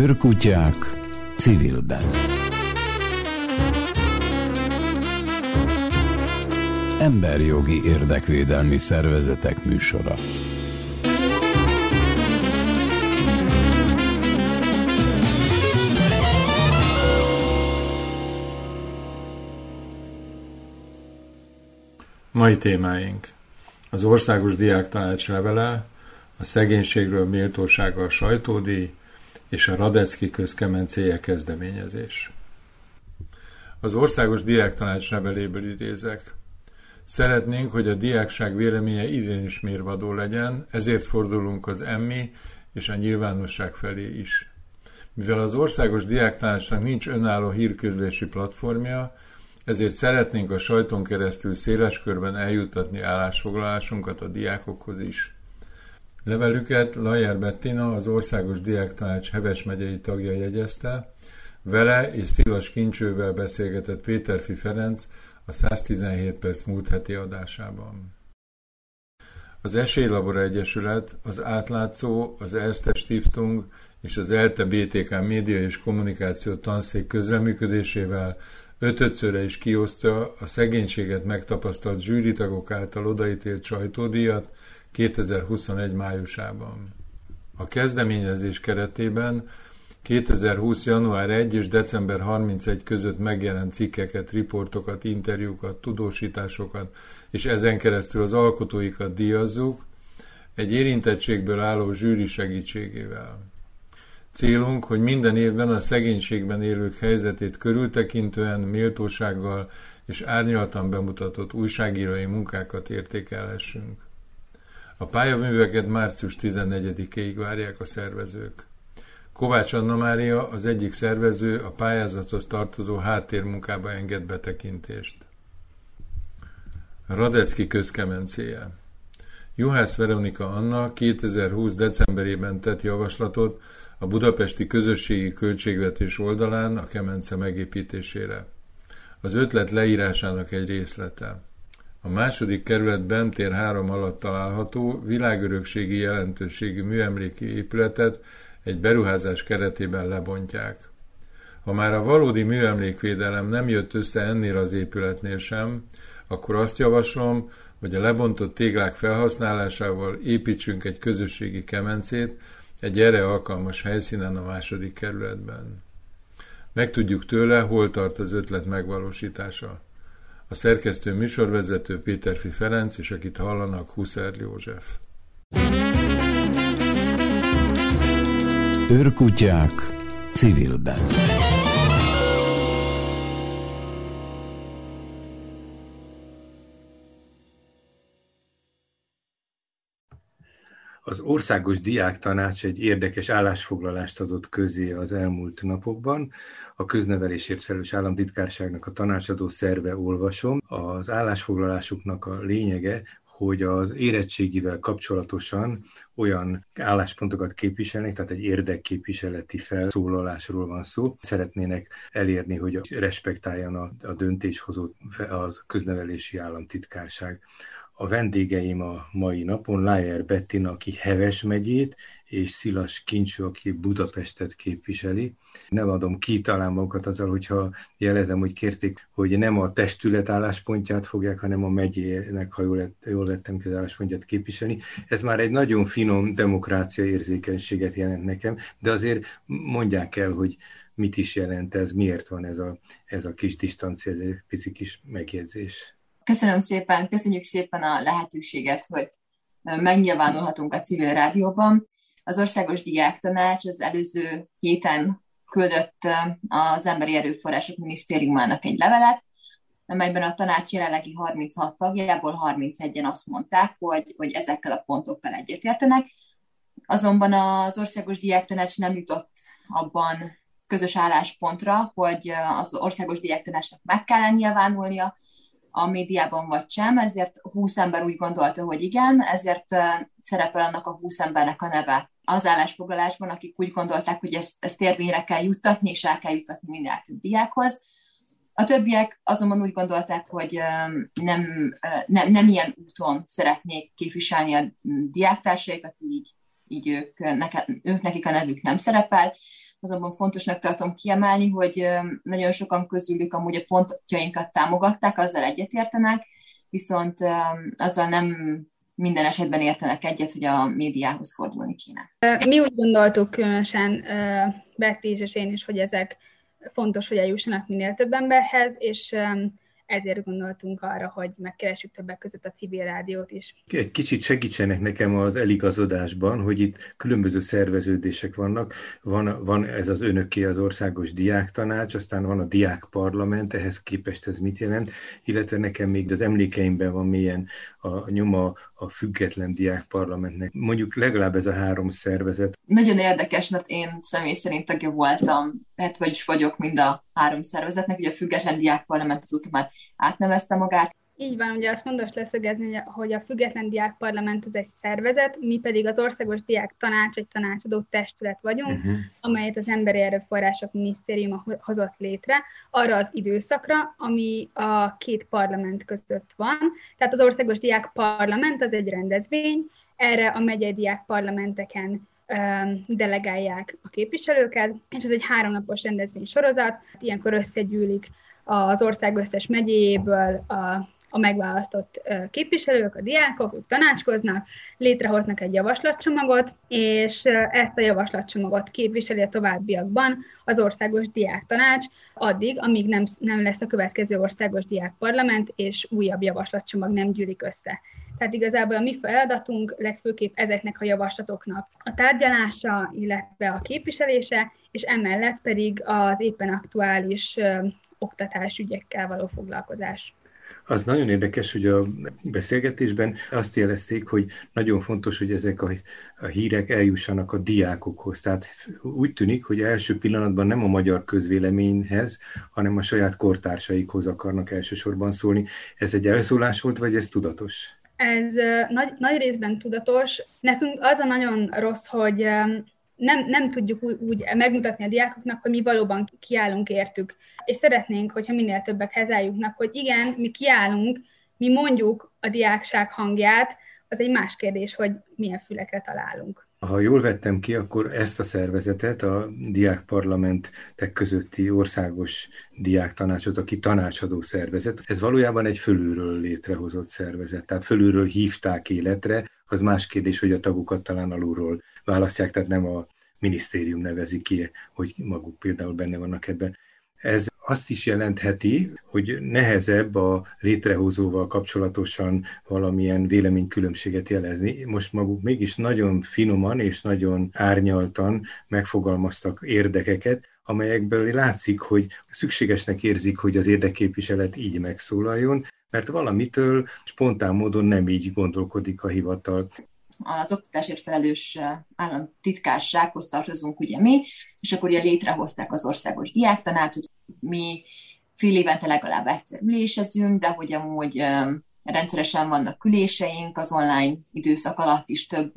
Őrkutyák civilben. Emberjogi érdekvédelmi szervezetek műsora. Mai témáink. Az Országos Diáktanács levele, a szegénységről méltósággal sajtódíj és a Radecki közkemencéje kezdeményezés. Az Országos Diáktanács leveléből idézek. Szeretnénk, hogy a diákság véleménye idén is mérvadó legyen, ezért fordulunk az emmi és a nyilvánosság felé is. Mivel az Országos Diáktanácsnak nincs önálló hírközlési platformja, ezért szeretnénk a sajton keresztül széles körben eljutatni állásfoglalásunkat a diákokhoz is. Levelüket Lajer Bettina, az Országos Diáktanács Heves megyei tagja jegyezte, vele és Szilas Kincsővel beszélgetett Péterfi Ferenc a 117 perc múlt heti adásában. Az Esélylabora Egyesület, az Átlátszó, az Erste Stiftung és az ELTE BTK média és kommunikáció tanszék közreműködésével ötödszörre is kiosztja a szegénységet megtapasztalt zsűritagok által odaítélt sajtódíjat 2021 májusában. A kezdeményezés keretében 2020. január 1 és december 31 között megjelent cikkeket, riportokat, interjúkat, tudósításokat, és ezen keresztül az alkotóikat díjazzuk, egy érintettségből álló zsűri segítségével. Célunk, hogy minden évben a szegénységben élők helyzetét körültekintően, méltósággal és árnyaltan bemutatott újságírói munkákat értékelhessünk. A pályaműveket március 14-ig várják a szervezők. Kovács Anna Mária, az egyik szervező, a pályázathoz tartozó háttérmunkába enged betekintést. Radecki közkemencéje Juhász Veronika Anna 2020. decemberében tett javaslatot a budapesti közösségi költségvetés oldalán a kemence megépítésére. Az ötlet leírásának egy részlete. A második kerületben tér három alatt található világörökségi jelentőségű műemléki épületet egy beruházás keretében lebontják. Ha már a valódi műemlékvédelem nem jött össze ennél az épületnél sem, akkor azt javaslom, hogy a lebontott téglák felhasználásával építsünk egy közösségi kemencét egy erre alkalmas helyszínen a második kerületben. Megtudjuk tőle, hol tart az ötlet megvalósítása. A szerkesztő műsorvezető Péterfi Ferenc, és akit hallanak Huszer József. Őrkutyák civilben. Az Országos Diáktanács egy érdekes állásfoglalást adott közé az elmúlt napokban. A köznevelésért felelős államtitkárságnak a tanácsadó szerve olvasom. Az állásfoglalásuknak a lényege, hogy az érettségivel kapcsolatosan olyan álláspontokat képviselnek, tehát egy érdekképviseleti felszólalásról van szó. Szeretnének elérni, hogy respektáljan a, a döntéshozó a köznevelési államtitkárság. A vendégeim a mai napon Lájer Bettina, aki Heves megyét, és Szilas Kincső, aki Budapestet képviseli. Nem adom ki talán magukat azzal, hogyha jelezem, hogy kérték, hogy nem a testület álláspontját fogják, hanem a megyének, ha jól, lett, jól vettem ki az álláspontját képviselni. Ez már egy nagyon finom demokrácia érzékenységet jelent nekem, de azért mondják el, hogy mit is jelent ez, miért van ez a, ez a kis distancia, ez egy pici kis megjegyzés. Köszönöm szépen, köszönjük szépen a lehetőséget, hogy megnyilvánulhatunk a civil rádióban. Az Országos Diáktanács az előző héten küldött az Emberi Erőforrások Minisztériumának egy levelet, amelyben a tanács jelenlegi 36 tagjából 31-en azt mondták, hogy, hogy ezekkel a pontokkal egyetértenek. Azonban az Országos Diáktanács nem jutott abban közös álláspontra, hogy az Országos Diáktanácsnak meg kell nyilvánulnia, a médiában vagy sem, ezért 20 ember úgy gondolta, hogy igen, ezért szerepel annak a 20 embernek a neve az állásfoglalásban, akik úgy gondolták, hogy ezt, ezt érvényre kell juttatni, és el kell juttatni minél több diákhoz. A többiek azonban úgy gondolták, hogy nem, nem, nem ilyen úton szeretnék képviselni a diáktársaikat, így, így ők, neke, ők nekik a nevük nem szerepel, azonban fontosnak tartom kiemelni, hogy nagyon sokan közülük amúgy a pontjainkat támogatták, azzal egyetértenek, viszont azzal nem minden esetben értenek egyet, hogy a médiához fordulni kéne. Mi úgy gondoltuk különösen, Betty és én is, hogy ezek fontos, hogy eljussanak minél több emberhez, és ezért gondoltunk arra, hogy megkeressük többek között a civil rádiót is. Egy kicsit segítsenek nekem az eligazodásban, hogy itt különböző szerveződések vannak. Van, van ez az önöké az országos diáktanács, aztán van a diákparlament, ehhez képest ez mit jelent, illetve nekem még az emlékeimben van milyen a nyoma a független diákparlamentnek. Mondjuk legalább ez a három szervezet. Nagyon érdekes, mert én személy szerint tagja voltam, hát vagyis vagyok mind a három szervezetnek, ugye a független diákparlament azóta már átnevezte magát, így van, ugye azt fontos leszögezni, hogy a Független Diák Parlament az egy szervezet, mi pedig az Országos Diák Tanács, egy tanácsadó testület vagyunk, uh-huh. amelyet az Emberi Erőforrások Minisztériuma hozott létre arra az időszakra, ami a két parlament között van. Tehát az Országos Diák Parlament az egy rendezvény, erre a megyei diák parlamenteken delegálják a képviselőket, és ez egy háromnapos rendezvény sorozat, ilyenkor összegyűlik az ország összes megyéjéből a a megválasztott képviselők, a diákok, ők tanácskoznak, létrehoznak egy javaslatcsomagot, és ezt a javaslatcsomagot képviseli a továbbiakban az országos diáktanács, addig, amíg nem, nem lesz a következő országos diákparlament, és újabb javaslatcsomag nem gyűlik össze. Tehát igazából a mi feladatunk legfőképp ezeknek a javaslatoknak a tárgyalása, illetve a képviselése, és emellett pedig az éppen aktuális oktatásügyekkel való foglalkozás. Az nagyon érdekes, hogy a beszélgetésben azt jelezték, hogy nagyon fontos, hogy ezek a, a hírek eljussanak a diákokhoz. Tehát úgy tűnik, hogy első pillanatban nem a magyar közvéleményhez, hanem a saját kortársaikhoz akarnak elsősorban szólni. Ez egy elszólás volt, vagy ez tudatos? Ez nagy, nagy részben tudatos. Nekünk az a nagyon rossz, hogy nem, nem tudjuk úgy, úgy megmutatni a diákoknak, hogy mi valóban kiállunk értük. És szeretnénk, hogyha minél többekhez eljutnak, hogy igen, mi kiállunk, mi mondjuk a diákság hangját, az egy más kérdés, hogy milyen fülekre találunk. Ha jól vettem ki, akkor ezt a szervezetet, a diákparlamentek közötti országos diáktanácsot, aki tanácsadó szervezet, ez valójában egy fölülről létrehozott szervezet. Tehát fölülről hívták életre, az más kérdés, hogy a tagokat talán alulról választják, tehát nem a minisztérium nevezi ki, hogy maguk például benne vannak ebben. Ez azt is jelentheti, hogy nehezebb a létrehozóval kapcsolatosan valamilyen véleménykülönbséget jelezni. Most maguk mégis nagyon finoman és nagyon árnyaltan megfogalmaztak érdekeket, amelyekből látszik, hogy szükségesnek érzik, hogy az érdekképviselet így megszólaljon, mert valamitől spontán módon nem így gondolkodik a hivatal az oktatásért felelős államtitkársághoz tartozunk ugye mi, és akkor ugye létrehozták az országos diáktanácsot, mi fél évente legalább egyszer ülésezünk, de hogy amúgy rendszeresen vannak üléseink, az online időszak alatt is több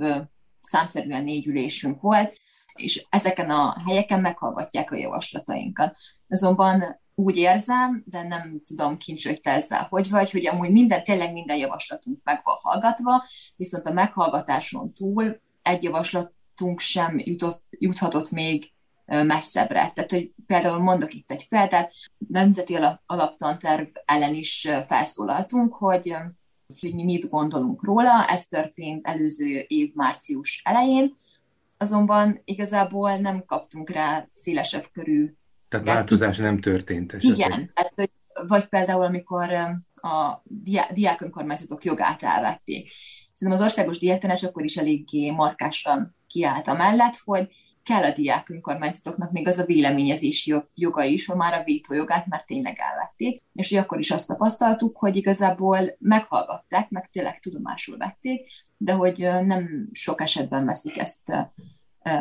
számszerűen négy ülésünk volt, és ezeken a helyeken meghallgatják a javaslatainkat. Azonban úgy érzem, de nem tudom kincs, hogy te ezzel hogy vagy, hogy amúgy minden, tényleg minden javaslatunk meg van hallgatva, viszont a meghallgatáson túl egy javaslatunk sem jutott, juthatott még messzebbre. Tehát, hogy például mondok itt egy példát, nemzeti alaptanterv ellen is felszólaltunk, hogy, hogy mi mit gondolunk róla, ez történt előző év március elején, azonban igazából nem kaptunk rá szélesebb körű tehát változás nem történt esetleg. Igen, tehát, hogy, vagy például, amikor a diák önkormányzatok jogát elvették. Szerintem az országos diáktanács akkor is eléggé markásan kiállt amellett, hogy kell a diák önkormányzatoknak még az a véleményezési joga is, ha már a vétójogát már tényleg elvették, és hogy akkor is azt tapasztaltuk, hogy igazából meghallgatták, meg tényleg tudomásul vették, de hogy nem sok esetben veszik ezt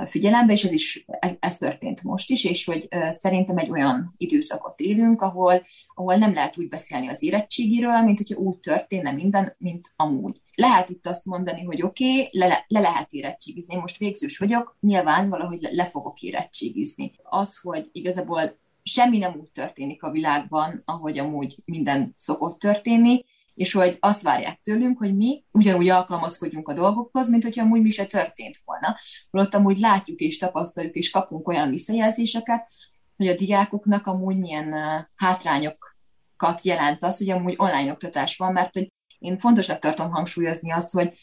figyelembe, és ez is ez történt most is, és hogy szerintem egy olyan időszakot élünk, ahol, ahol nem lehet úgy beszélni az érettségiről, mint hogyha úgy történne minden, mint amúgy. Lehet itt azt mondani, hogy oké, okay, le, le lehet érettségizni, most végzős vagyok, nyilván valahogy le, le fogok érettségizni. Az, hogy igazából semmi nem úgy történik a világban, ahogy amúgy minden szokott történni, és hogy azt várják tőlünk, hogy mi ugyanúgy alkalmazkodjunk a dolgokhoz, mint hogyha amúgy mi se történt volna. Holott amúgy látjuk és tapasztaljuk és kapunk olyan visszajelzéseket, hogy a diákoknak amúgy milyen hátrányokat jelent az, hogy amúgy online oktatás van, mert hogy én fontosnak tartom hangsúlyozni azt, hogy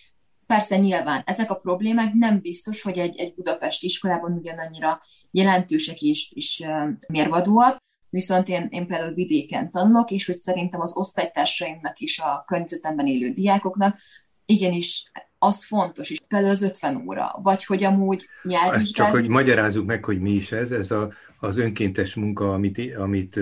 persze nyilván ezek a problémák nem biztos, hogy egy, egy budapesti iskolában ugyanannyira jelentősek és, és mérvadóak, viszont én, én például vidéken tanulok, és hogy szerintem az osztálytársaimnak is a környezetemben élő diákoknak igenis az fontos is, például az 50 óra, vagy hogy amúgy nyelvi... Azt csak, hogy magyarázzuk meg, hogy mi is ez, ez a, az önkéntes munka, amit, amit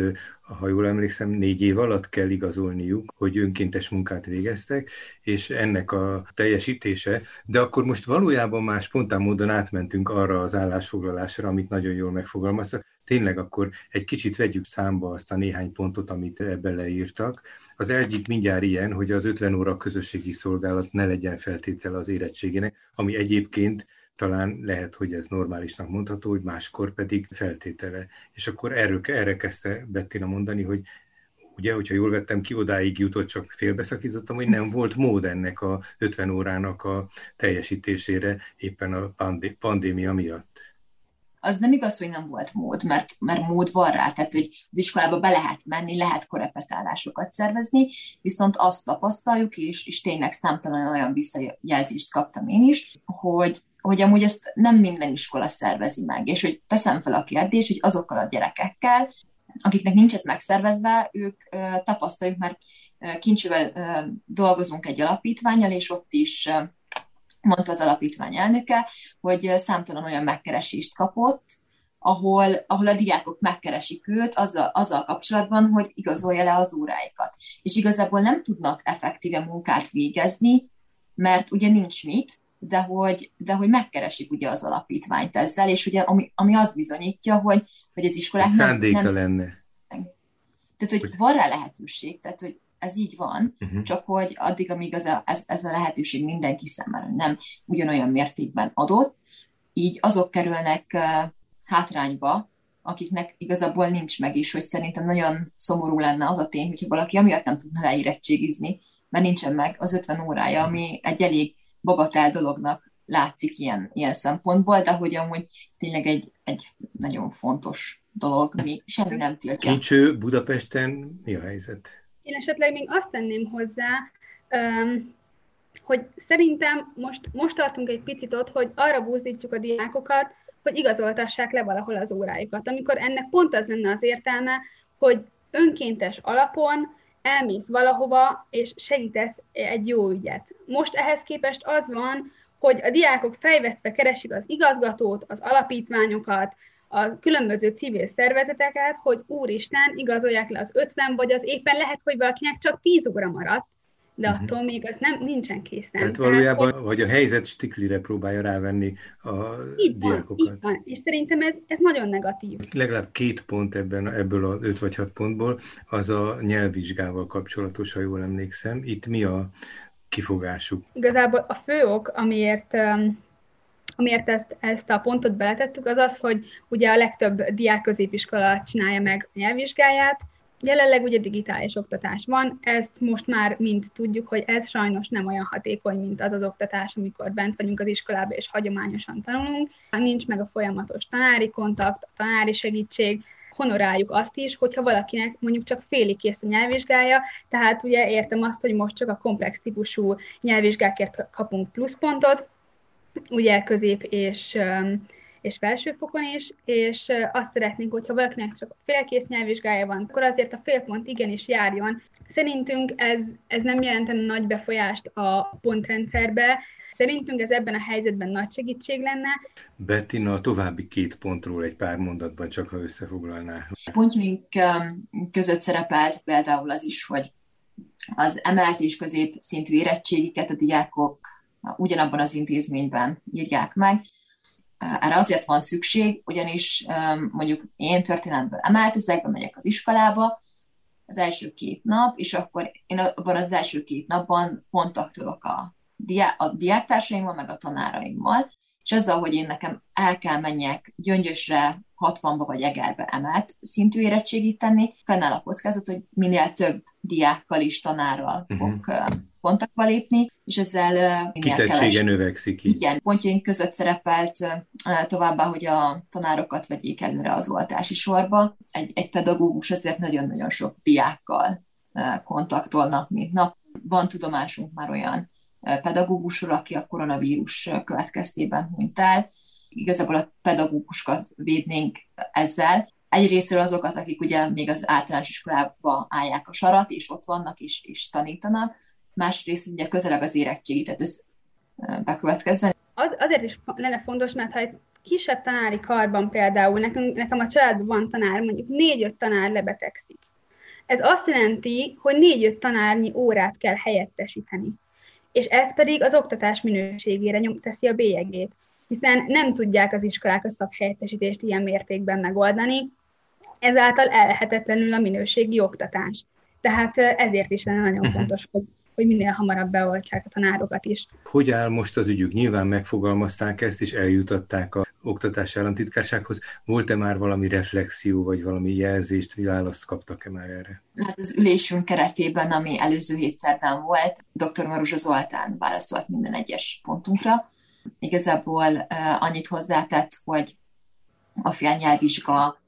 ha jól emlékszem, négy év alatt kell igazolniuk, hogy önkéntes munkát végeztek, és ennek a teljesítése, de akkor most valójában már spontán módon átmentünk arra az állásfoglalásra, amit nagyon jól megfogalmaztak. Tényleg akkor egy kicsit vegyük számba azt a néhány pontot, amit ebben leírtak. Az egyik mindjárt ilyen, hogy az 50 óra közösségi szolgálat ne legyen feltétel az érettségének, ami egyébként talán lehet, hogy ez normálisnak mondható, hogy máskor pedig feltétele. És akkor erről, erre kezdte Bettina mondani, hogy ugye, hogyha jól vettem ki, odáig jutott, csak félbeszakítottam, hogy nem volt mód ennek a 50 órának a teljesítésére éppen a pandémia miatt. Az nem igaz, hogy nem volt mód, mert, mert mód van rá, tehát hogy az iskolába be lehet menni, lehet korepetálásokat szervezni, viszont azt tapasztaljuk, és, és tényleg számtalan olyan visszajelzést kaptam én is, hogy hogy amúgy ezt nem minden iskola szervezi meg, és hogy teszem fel a kérdést, hogy azokkal a gyerekekkel, akiknek nincs ez megszervezve, ők ö, tapasztaljuk, mert kincsővel ö, dolgozunk egy alapítványjal, és ott is ö, mondta az alapítvány elnöke, hogy számtalan olyan megkeresést kapott, ahol, ahol a diákok megkeresik őt azzal, azzal kapcsolatban, hogy igazolja le az óráikat. És igazából nem tudnak effektíve munkát végezni, mert ugye nincs mit, de hogy, de hogy megkeresik ugye az alapítványt ezzel, és ugye ami, ami azt bizonyítja, hogy, hogy az iskolák nem, nem... lenne. Tehát, hogy, van rá lehetőség, tehát, hogy ez így van, uh-huh. csak hogy addig, amíg az a, ez, ez a lehetőség mindenki számára nem ugyanolyan mértékben adott, így azok kerülnek uh, hátrányba, akiknek igazából nincs meg is, hogy szerintem nagyon szomorú lenne az a tény, hogyha valaki amiatt nem tudna leérettségizni, mert nincsen meg az 50 órája, ami egy elég bagatel dolognak látszik ilyen, ilyen szempontból, de hogy amúgy tényleg egy, egy nagyon fontos dolog, mi semmi nem tiltja. Kincső Budapesten mi a helyzet? Én esetleg még azt tenném hozzá, hogy szerintem most, most tartunk egy picit ott, hogy arra buzdítjuk a diákokat, hogy igazoltassák le valahol az óráikat, amikor ennek pont az lenne az értelme, hogy önkéntes alapon elmész valahova, és segítesz egy jó ügyet. Most ehhez képest az van, hogy a diákok fejvesztve keresik az igazgatót, az alapítványokat, a különböző civil szervezeteket, hogy úristen, igazolják le az 50, vagy az éppen lehet, hogy valakinek csak 10 óra maradt, de uh-huh. attól még az nem, nincsen készen. Tehát valójában, Tehát, vagy a helyzet stiklire próbálja rávenni a így diákokat. Van, így van, és szerintem ez, ez nagyon negatív. Legalább két pont ebben, ebből a öt vagy hat pontból, az a nyelvvizsgával kapcsolatos, ha jól emlékszem. Itt mi a kifogásuk? Igazából a fő ok, amiért um, amiért ezt, ezt a pontot beletettük, az az, hogy ugye a legtöbb diák középiskola csinálja meg a nyelvvizsgáját, Jelenleg ugye digitális oktatás van, ezt most már mind tudjuk, hogy ez sajnos nem olyan hatékony, mint az az oktatás, amikor bent vagyunk az iskolába és hagyományosan tanulunk. Nincs meg a folyamatos tanári kontakt, a tanári segítség, honoráljuk azt is, hogyha valakinek mondjuk csak félig kész a nyelvvizsgája, tehát ugye értem azt, hogy most csak a komplex típusú nyelvvizsgákért kapunk pluszpontot, ugye közép és és felsőfokon is, és azt szeretnénk, hogyha valakinek csak félkész nyelvvizsgája van, akkor azért a félpont igenis járjon. Szerintünk ez, ez nem jelentene nagy befolyást a pontrendszerbe, Szerintünk ez ebben a helyzetben nagy segítség lenne. Bettina, a további két pontról egy pár mondatban csak, ha összefoglalná. Pontjaink között szerepelt például az is, hogy az emelt és középszintű érettségiket a diákok ugyanabban az intézményben írják meg, erre azért van szükség, ugyanis mondjuk én történelmből emeltezek, megyek az iskolába, az első két nap, és akkor én abban az első két napban kontaktolok a, diá- a diáktársaimmal, meg a tanáraimmal, és azzal, hogy én nekem el kell menjek Gyöngyösre, 60-ba vagy Egerbe emelt szintű érettségit tenni, fennáll a kockázat, hogy minél több diákkal is tanárral uh-huh. Kontaktba lépni, és ezzel Kitettsége növekszik így. Igen, pontjaink között szerepelt továbbá, hogy a tanárokat vegyék előre az oltási sorba. Egy, egy pedagógus azért nagyon-nagyon sok diákkal kontaktolnak, mint nap. Van tudomásunk már olyan pedagógusról, aki a koronavírus következtében hunyt el. Igazából a pedagógusokat védnénk ezzel. Egyrésztről azokat, akik ugye még az általános iskolába állják a sarat, és ott vannak, és, és tanítanak. Másrészt ugye közeleg az érettségi, tehát ez bekövetkezzen. Az, azért is lenne fontos, mert ha egy kisebb tanári karban például, nekünk, nekem a családban van tanár, mondjuk négy-öt tanár lebetegszik. Ez azt jelenti, hogy négy-öt tanárnyi órát kell helyettesíteni és ez pedig az oktatás minőségére nyom, teszi a bélyegét, hiszen nem tudják az iskolák a szakhelyettesítést ilyen mértékben megoldani, ezáltal elhetetlenül a minőségi oktatás. Tehát ezért is lenne nagyon uh-huh. fontos, hogy hogy minél hamarabb beoltsák a tanárokat is. Hogy áll most az ügyük? Nyilván megfogalmazták ezt, és eljutatták a oktatási államtitkársághoz. Volt-e már valami reflexió, vagy valami jelzést, vagy választ kaptak-e már erre? Hát az ülésünk keretében, ami előző hét szerdán volt, dr. Maruzsa Zoltán válaszolt minden egyes pontunkra. Igazából annyit hozzátett, hogy a félnyelvvizsga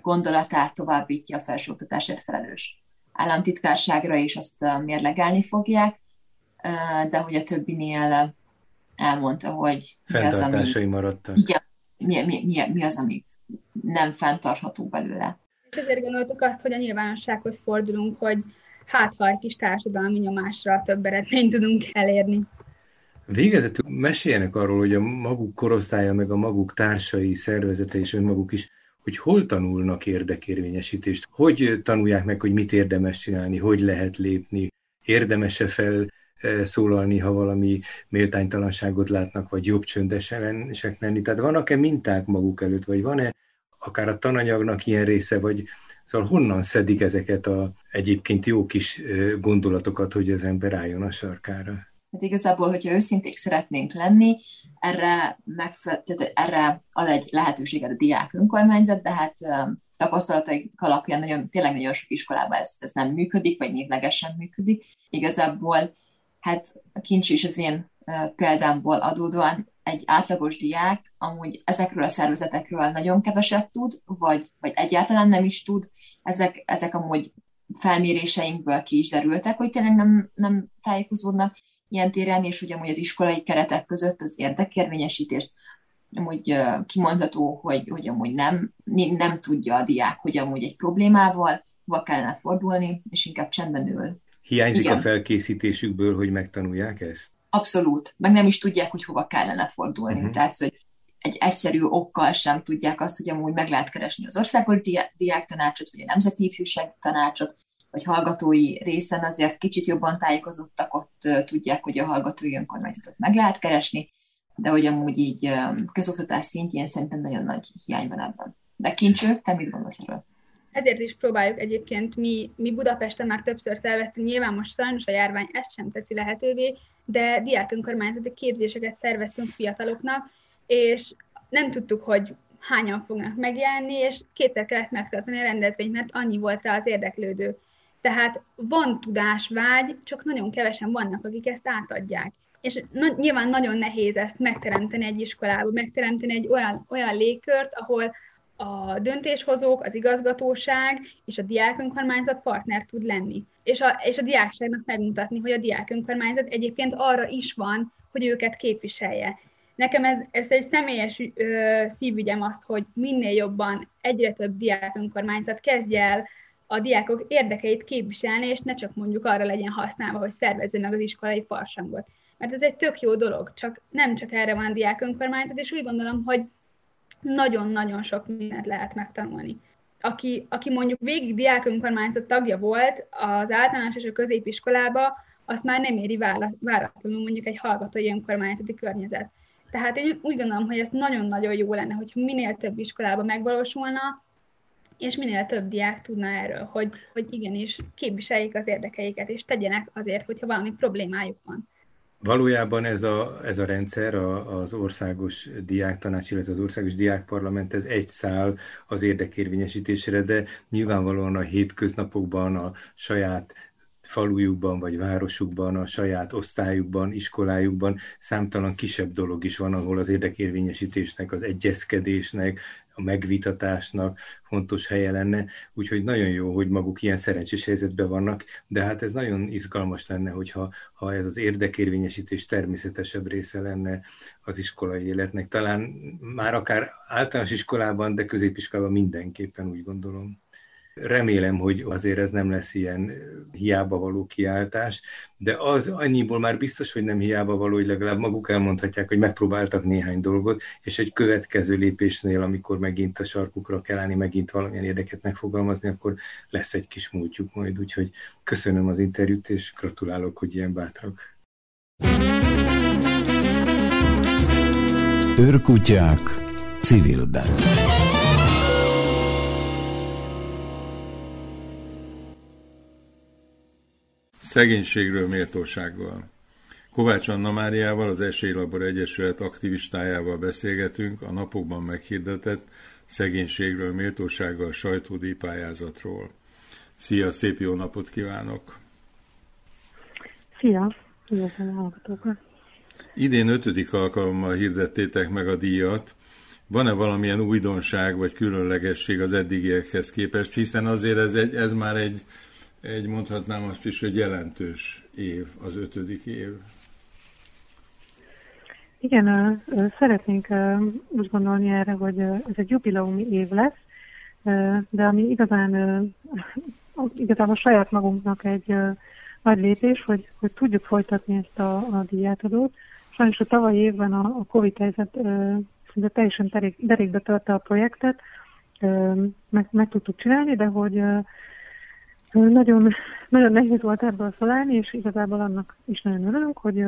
gondolatát továbbítja a felsőoktatásért felelős államtitkárságra, és azt mérlegelni fogják, de hogy a többinél elmondta, hogy mi az, ami... maradtak. Igen, mi, mi, mi, mi az, ami nem fenntartható belőle. És ezért gondoltuk azt, hogy a nyilvánossághoz fordulunk, hogy hát ha egy kis társadalmi nyomásra több eredményt tudunk elérni. Végezetül meséljenek arról, hogy a maguk korosztálya, meg a maguk társai, szervezete és önmaguk is hogy hol tanulnak érdekérvényesítést, hogy tanulják meg, hogy mit érdemes csinálni, hogy lehet lépni, érdemese fel eh, szólalni, ha valami méltánytalanságot látnak, vagy jobb csöndesek lenni. Tehát vannak-e minták maguk előtt, vagy van-e akár a tananyagnak ilyen része, vagy szóval honnan szedik ezeket a egyébként jó kis eh, gondolatokat, hogy az ember álljon a sarkára? Hát igazából, hogyha őszinték szeretnénk lenni, erre, megfe- tehát erre ad egy lehetőséget a diák önkormányzat, de hát tapasztalataik alapján nagyon, tényleg nagyon sok iskolában ez, ez nem működik, vagy névlegesen működik. Igazából hát a kincs is az én példámból adódóan egy átlagos diák amúgy ezekről a szervezetekről nagyon keveset tud, vagy, vagy egyáltalán nem is tud. Ezek, ezek amúgy felméréseinkből ki is derültek, hogy tényleg nem, nem tájékozódnak, ilyen téren, és ugye amúgy az iskolai keretek között az érdekérvényesítést amúgy kimondható, hogy, hogy amúgy nem, nem tudja a diák, hogy amúgy egy problémával hova kellene fordulni, és inkább csendben ül. Hiányzik Igen. a felkészítésükből, hogy megtanulják ezt? Abszolút. Meg nem is tudják, hogy hova kellene fordulni. Uh-huh. Tehát, hogy egy egyszerű okkal sem tudják azt, hogy amúgy meg lehet keresni az országos diák tanácsot, vagy a nemzeti ifjúság tanácsot, vagy hallgatói részen azért kicsit jobban tájékozottak, ott tudják, hogy a hallgatói önkormányzatot meg lehet keresni, de hogy amúgy így közoktatás szintjén szerintem nagyon nagy hiány van ebben. De kincső, te mit gondolsz erről? Ezért is próbáljuk egyébként mi, mi Budapesten már többször szerveztünk, nyilván most sajnos a járvány ezt sem teszi lehetővé, de diák önkormányzati képzéseket szerveztünk fiataloknak, és nem tudtuk, hogy hányan fognak megjelenni, és kétszer kellett megtartani a rendezvényt, mert annyi volt rá az érdeklődő. Tehát van tudásvágy, csak nagyon kevesen vannak, akik ezt átadják. És na, nyilván nagyon nehéz ezt megteremteni egy iskolában, megteremteni egy olyan, olyan légkört, ahol a döntéshozók, az igazgatóság és a diákönkormányzat partner tud lenni. És a, és a diákságnak megmutatni, hogy a diákönkormányzat egyébként arra is van, hogy őket képviselje. Nekem ez, ez egy személyes ö, szívügyem azt, hogy minél jobban egyre több diákönkormányzat kezdje el a diákok érdekeit képviselni, és ne csak mondjuk arra legyen használva, hogy szervezze meg az iskolai farsangot. Mert ez egy tök jó dolog, csak nem csak erre van diák önkormányzat, és úgy gondolom, hogy nagyon-nagyon sok mindent lehet megtanulni. Aki, aki mondjuk végig diák önkormányzat tagja volt az általános és a középiskolába, azt már nem éri váratlanul mondjuk egy hallgatói önkormányzati környezet. Tehát én úgy gondolom, hogy ez nagyon-nagyon jó lenne, hogy minél több iskolában megvalósulna, és minél több diák tudna erről, hogy, hogy igenis képviseljék az érdekeiket, és tegyenek azért, hogyha valami problémájuk van. Valójában ez a, ez a rendszer, a, az országos diáktanács, illetve az országos diákparlament, ez egy szál az érdekérvényesítésre, de nyilvánvalóan a hétköznapokban a saját falujukban vagy városukban, a saját osztályukban, iskolájukban számtalan kisebb dolog is van, ahol az érdekérvényesítésnek, az egyezkedésnek, a megvitatásnak fontos helye lenne, úgyhogy nagyon jó, hogy maguk ilyen szerencsés helyzetben vannak, de hát ez nagyon izgalmas lenne, hogyha ha ez az érdekérvényesítés természetesebb része lenne az iskolai életnek. Talán már akár általános iskolában, de középiskolában mindenképpen úgy gondolom. Remélem, hogy azért ez nem lesz ilyen hiába való kiáltás, de az annyiból már biztos, hogy nem hiába való, hogy legalább maguk elmondhatják, hogy megpróbáltak néhány dolgot, és egy következő lépésnél, amikor megint a sarkukra kell állni, megint valamilyen érdeket megfogalmazni, akkor lesz egy kis múltjuk majd. Úgyhogy köszönöm az interjút, és gratulálok, hogy ilyen bátrak. Őrkutyák civilben. Szegénységről méltósággal. Kovács Anna Máriával, az Esélylabor Egyesület aktivistájával beszélgetünk a napokban meghirdetett szegénységről méltósággal sajtódíj pályázatról. Szia, szép jó napot kívánok! Szia! Üdvözlöm a hallgatókat! Idén ötödik alkalommal hirdettétek meg a díjat. Van-e valamilyen újdonság vagy különlegesség az eddigiekhez képest, hiszen azért ez, egy, ez már egy egy, mondhatnám azt is, hogy jelentős év, az ötödik év. Igen, szeretnénk úgy gondolni erre, hogy ez egy jubileumi év lesz, de ami igazán, igazából saját magunknak egy nagy lépés, hogy, hogy tudjuk folytatni ezt a, a díjátadót. Sajnos a tavalyi évben a, a Covid helyzet szinte teljesen derék, derékbe törte a projektet, meg, meg tudtuk csinálni, de hogy nagyon, nagyon nehéz volt ebből felállni, és igazából annak is nagyon örülünk, hogy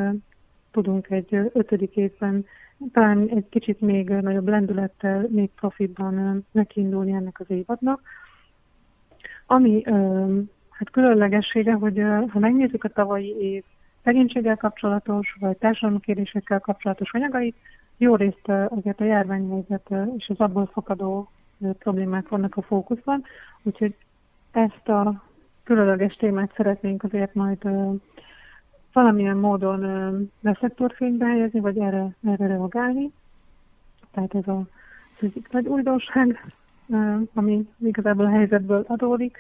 tudunk egy ötödik évben talán egy kicsit még nagyobb lendülettel, még profitban nekiindulni ennek az évadnak. Ami hát különlegessége, hogy ha megnézzük a tavalyi év szegénységgel kapcsolatos, vagy társadalmi kérdésekkel kapcsolatos anyagait, jó részt azért a járványhelyzet és az abból fakadó problémák vannak a fókuszban, úgyhogy ezt a különleges témát szeretnénk azért majd uh, valamilyen módon uh, reflektorfénybe helyezni, vagy erre, erre reagálni. Tehát ez a, az egyik nagy újdonság, uh, ami igazából a helyzetből adódik,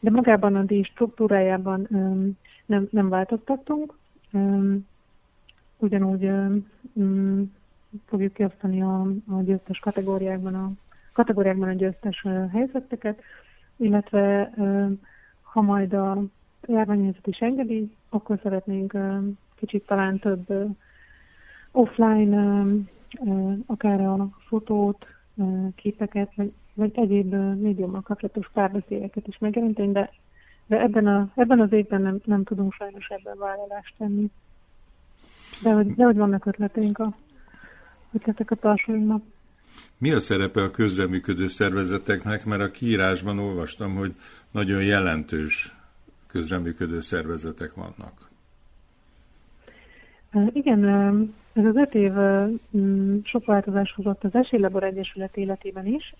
de magában a díj struktúrájában um, nem, nem változtattunk. Um, ugyanúgy um, fogjuk kiosztani a, a győztes kategóriákban a, kategóriákban a győztes helyzeteket, illetve ha majd a járványhelyzet is engedi, akkor szeretnénk kicsit talán több offline, akár a fotót, képeket, vagy, egyéb médiummal kapcsolatos párbeszédeket is megjelenteni, de, de ebben, a, ebben az évben nem, nem tudunk sajnos ebben vállalást tenni. De hogy, de hogy vannak ötleteink a ötletek a tartsóinknak. Mi a szerepe a közreműködő szervezeteknek? Mert a kiírásban olvastam, hogy nagyon jelentős közreműködő szervezetek vannak. Igen, ez az öt év sok változás hozott az Esélylabor Egyesület életében is,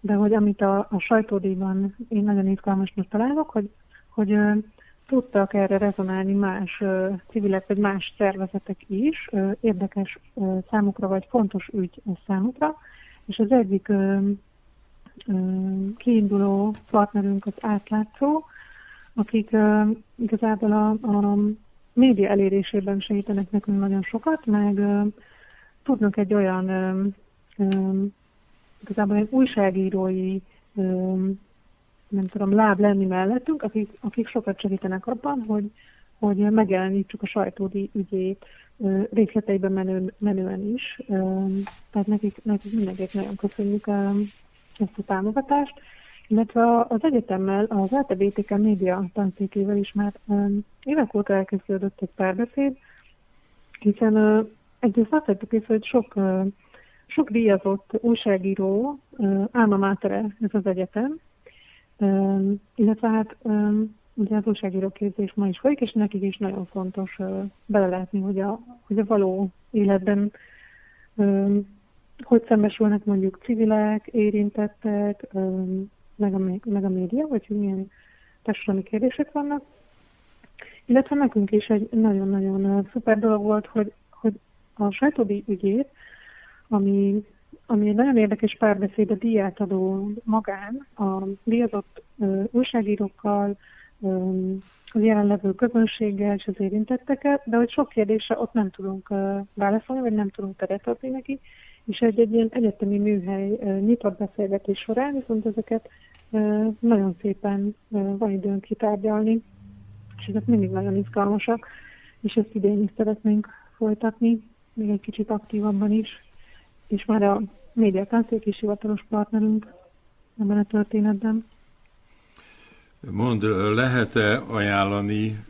de hogy amit a, a sajtódíjban én nagyon izgalmasnak találok, hogy, hogy tudtak erre rezonálni más civilek vagy más szervezetek is, érdekes számukra vagy fontos ügy számukra, és az egyik kiinduló partnerünk az átlátszó, akik igazából a, a média elérésében segítenek nekünk nagyon sokat, meg tudnak egy olyan igazából egy újságírói nem tudom, láb lenni mellettünk, akik, akik sokat segítenek abban, hogy, hogy megjelenítsük a sajtódi ügyét részleteiben menő, menően is. Tehát nekik, nekik mindenkinek nagyon köszönjük ezt a támogatást, illetve az egyetemmel, az LTBTK média tanszékével is már évek óta elkezdődött egy párbeszéd, hiszen egyrészt azt vettük észre, hogy sok, sok díjazott újságíró álma mátere ez az egyetem, illetve hát ugye az újságíróképzés ma is folyik, és nekik is nagyon fontos belelátni, hogy a, hogy a való életben hogy szembesülnek mondjuk civilek, érintettek, meg a, meg a média, vagy hogy milyen társadalmi kérdések vannak. Illetve nekünk is egy nagyon-nagyon szuper dolog volt, hogy, hogy a sajtódi ügyét, ami, ami egy nagyon érdekes párbeszéd a díját adó magán, a díjazott újságírókkal, az jelenlevő közönséggel és az érintettekkel, de hogy sok kérdésre ott nem tudunk válaszolni, vagy nem tudunk teret adni neki, és egy, egy ilyen egyetemi műhely nyitott beszélgetés során viszont ezeket nagyon szépen van időnk kitárgyalni, és ezek mindig nagyon izgalmasak, és ezt idén is szeretnénk folytatni, még egy kicsit aktívabban is, és már a médiatanszék is hivatalos partnerünk ebben a történetben. Mond, lehet-e ajánlani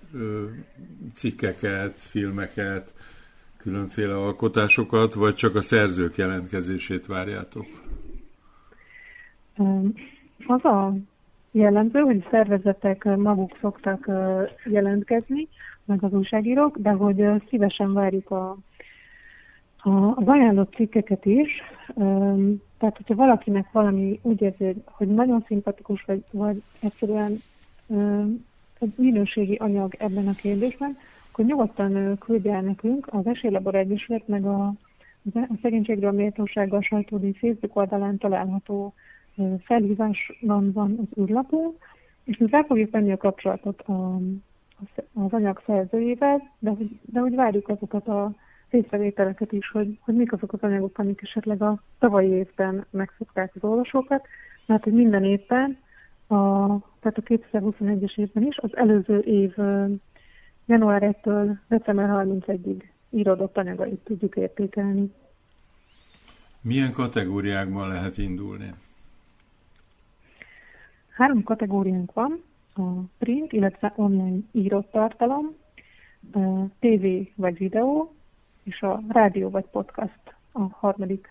cikkeket, filmeket, különféle alkotásokat, vagy csak a szerzők jelentkezését várjátok? Az a jellemző, hogy szervezetek maguk szoktak jelentkezni, meg az újságírók, de hogy szívesen várjuk a, a, az ajánlott cikkeket is. Tehát, hogyha valakinek valami úgy érzi, hogy nagyon szimpatikus, vagy, vagy egyszerűen egy minőségi anyag ebben a kérdésben, akkor nyugodtan küldje el nekünk az Esélylabor Egyesület, meg a, a Szegénységről Méltósággal sajtódi Facebook oldalán található felhívásban van az űrlapó, és mi fel fogjuk venni a kapcsolatot a, az anyag szerzőjével, de, de hogy várjuk azokat a észrevételeket is, hogy, hogy mik azok az anyagok, amik esetleg a tavalyi évben megszokták az olvasókat, mert hogy minden évben, a, tehát a 2021-es évben is, az előző év január 1-től december 31-ig íródott anyagait tudjuk értékelni. Milyen kategóriákban lehet indulni? Három kategóriánk van, a print, illetve online írott tartalom, TV vagy videó, és a rádió vagy podcast a harmadik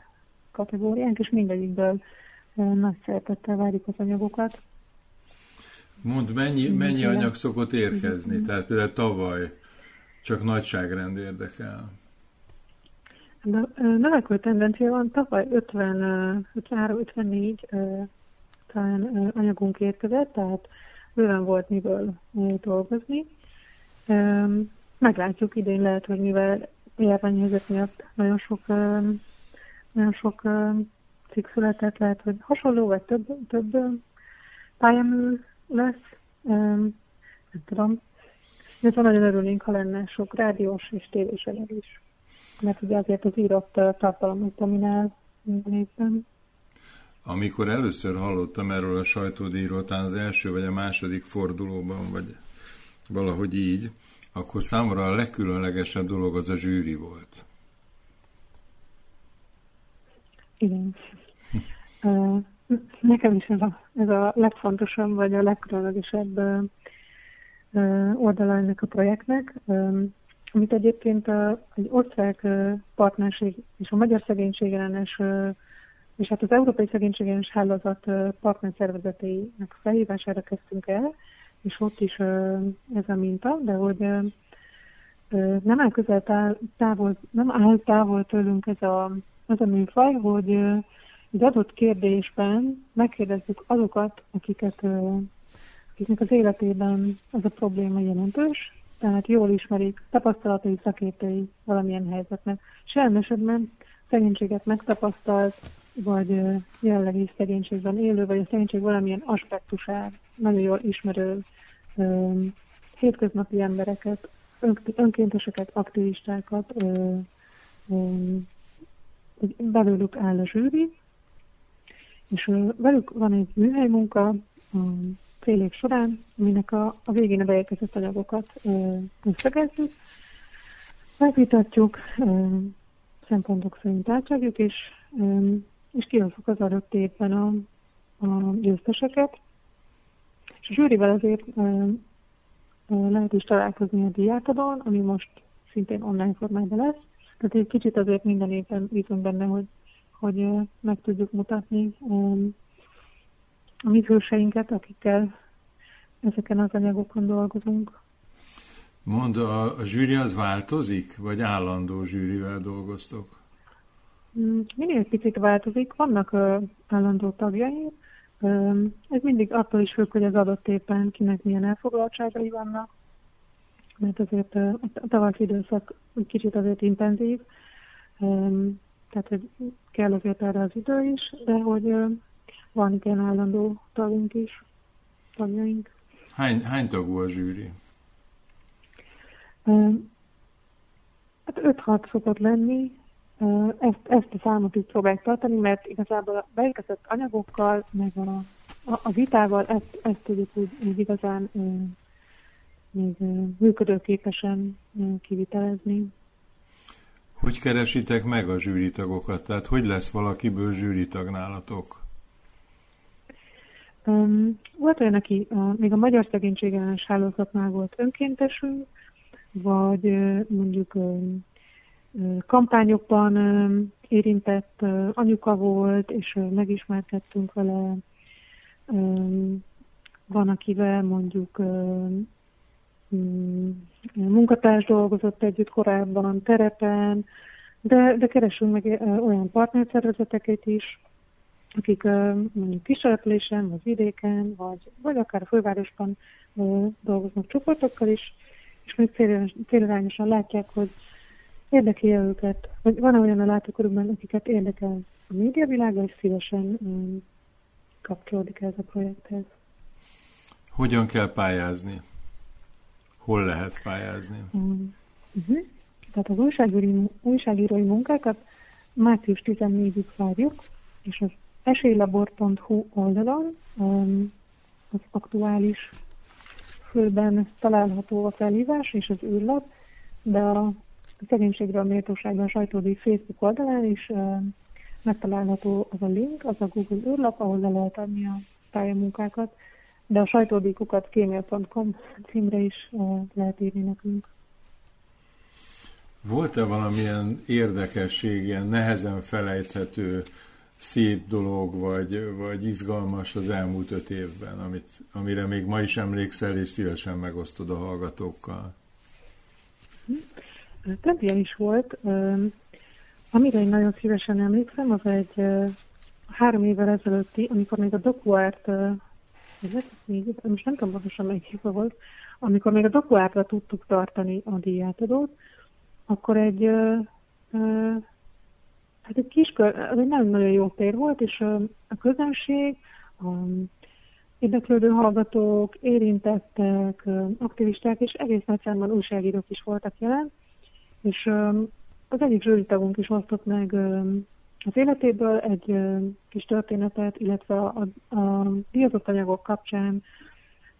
kategóriánk, és mindegyikből nagy szeretettel várjuk az anyagokat. Mond, mennyi, mennyi anyag szokott érkezni? Tehát például tavaly csak nagyságrend érdekel. De növekvő tendencia van, tavaly 50, 53-54 talán anyagunk érkezett, tehát bőven volt miből dolgozni. Meglátjuk idén lehet, hogy mivel járványhelyzet miatt nagyon sok, nagyon sok cikk született, lehet, hogy hasonló, vagy több, több pályamű lesz. Nem tudom. Viszont nagyon örülnénk, ha lenne sok rádiós és tévés anyag is. Mert ugye azért az írott tartalom dominál minden évben. Amikor először hallottam erről a sajtódíjról, talán az első vagy a második fordulóban, vagy valahogy így, akkor számomra a legkülönlegesebb dolog az a zsűri volt. Igen. Nekem is ez a, ez a legfontosabb, vagy a legkülönlegesebb oldala ennek a projektnek, amit egyébként egy osztrák partnerség és a Magyar Szegénységellenes és hát az Európai Szegénységellenes Hálózat partnerszervezeteinek felhívására kezdtünk el, és ott is ez a minta, de hogy nem áll közel távol, nem áll távol tőlünk ez a, az a műfaj, hogy egy adott kérdésben megkérdezzük azokat, akiket, akiknek az életében ez a probléma jelentős, tehát jól ismerik tapasztalatai, szakértői valamilyen helyzetnek. Sajnos esetben szegénységet megtapasztalt, vagy jelenlegi szegénységben élő, vagy a szegénység valamilyen aspektusát nagyon jól ismerő hétköznapi embereket, önkénteseket, aktivistákat, belőlük áll a zsűri, és velük van egy műhely munka a fél év során, aminek a, a végén a beérkezett anyagokat összegezzük, megvitatjuk, szempontok szerint átságjuk, és, és kihozzuk az adott évben a, a győzteseket. És a zsűrivel azért lehet is találkozni a diátadon, ami most szintén online formában lesz. Tehát egy kicsit azért minden évben bízunk benne, hogy hogy meg tudjuk mutatni a mi hőseinket, akikkel ezeken az anyagokon dolgozunk. Mond, a, a zsűri az változik, vagy állandó zsűrivel dolgoztok? Mm, minél picit változik, vannak állandó tagjai. Ez mindig attól is függ, hogy az adott éppen kinek milyen elfoglaltságai vannak, mert azért a tavaszi időszak kicsit azért intenzív, tehát hogy kell azért erre az idő is, de hogy van ilyen állandó tagunk is, tagjaink. Hány, hány tagú a zsűri? Hát 5-6 szokott lenni, ezt, ezt a számot így próbáljuk tartani, mert igazából a beérkezett anyagokkal, meg a, a, a vitával ezt, ezt tudjuk úgy, úgy igazán még működőképesen kivitelezni. Hogy keresitek meg a zsűritagokat? Tehát hogy lesz valakiből zsűritag nálatok? Um, volt olyan, aki a, még a Magyar Szegénységellenes Hálózatnál volt önkéntesünk, vagy mondjuk kampányokban érintett anyuka volt, és megismerkedtünk vele. Van, akivel mondjuk mm, munkatárs dolgozott együtt korábban, terepen, de, de keresünk meg olyan partnerszervezeteket is, akik mondjuk kiselepülésen, vagy vidéken, vagy, vagy akár a fővárosban dolgoznak csoportokkal is, és még célirányosan látják, hogy érdekli őket, vagy van olyan a látókörükben, akiket érdekel a médiavilága, és szívesen um, kapcsolódik ez a projekthez. Hogyan kell pályázni? Hol lehet pályázni? Um, uh-huh. Tehát az újságírói, újságírói munkákat március 14-ig várjuk, és az esélylabor.hu oldalon um, az aktuális főben található a felhívás és az űrlap, de a szegénységről méltóságban sajtódi Facebook oldalán is megtalálható az a link, az a Google űrlap, ahol le lehet adni a pályamunkákat, de a sajtódíkukat gmail.com címre is lehet írni nekünk. Volt-e valamilyen érdekesség, ilyen nehezen felejthető szép dolog, vagy, vagy izgalmas az elmúlt öt évben, amit, amire még ma is emlékszel, és szívesen megosztod a hallgatókkal? Több ilyen is volt. Amire én nagyon szívesen emlékszem, az egy három évvel ezelőtti, amikor még a dokuárt, most nem tudom pontosan melyik volt, amikor még a dokuártra tudtuk tartani a díjátadót, akkor egy Hát egy kiskör, ez egy nagyon-nagyon jó tér volt, és a közönség, a érdeklődő hallgatók, érintettek, aktivisták, és egész nagy számban újságírók is voltak jelen, és az egyik zsűritagunk is osztott meg az életéből egy kis történetet, illetve a, a, díjazott anyagok kapcsán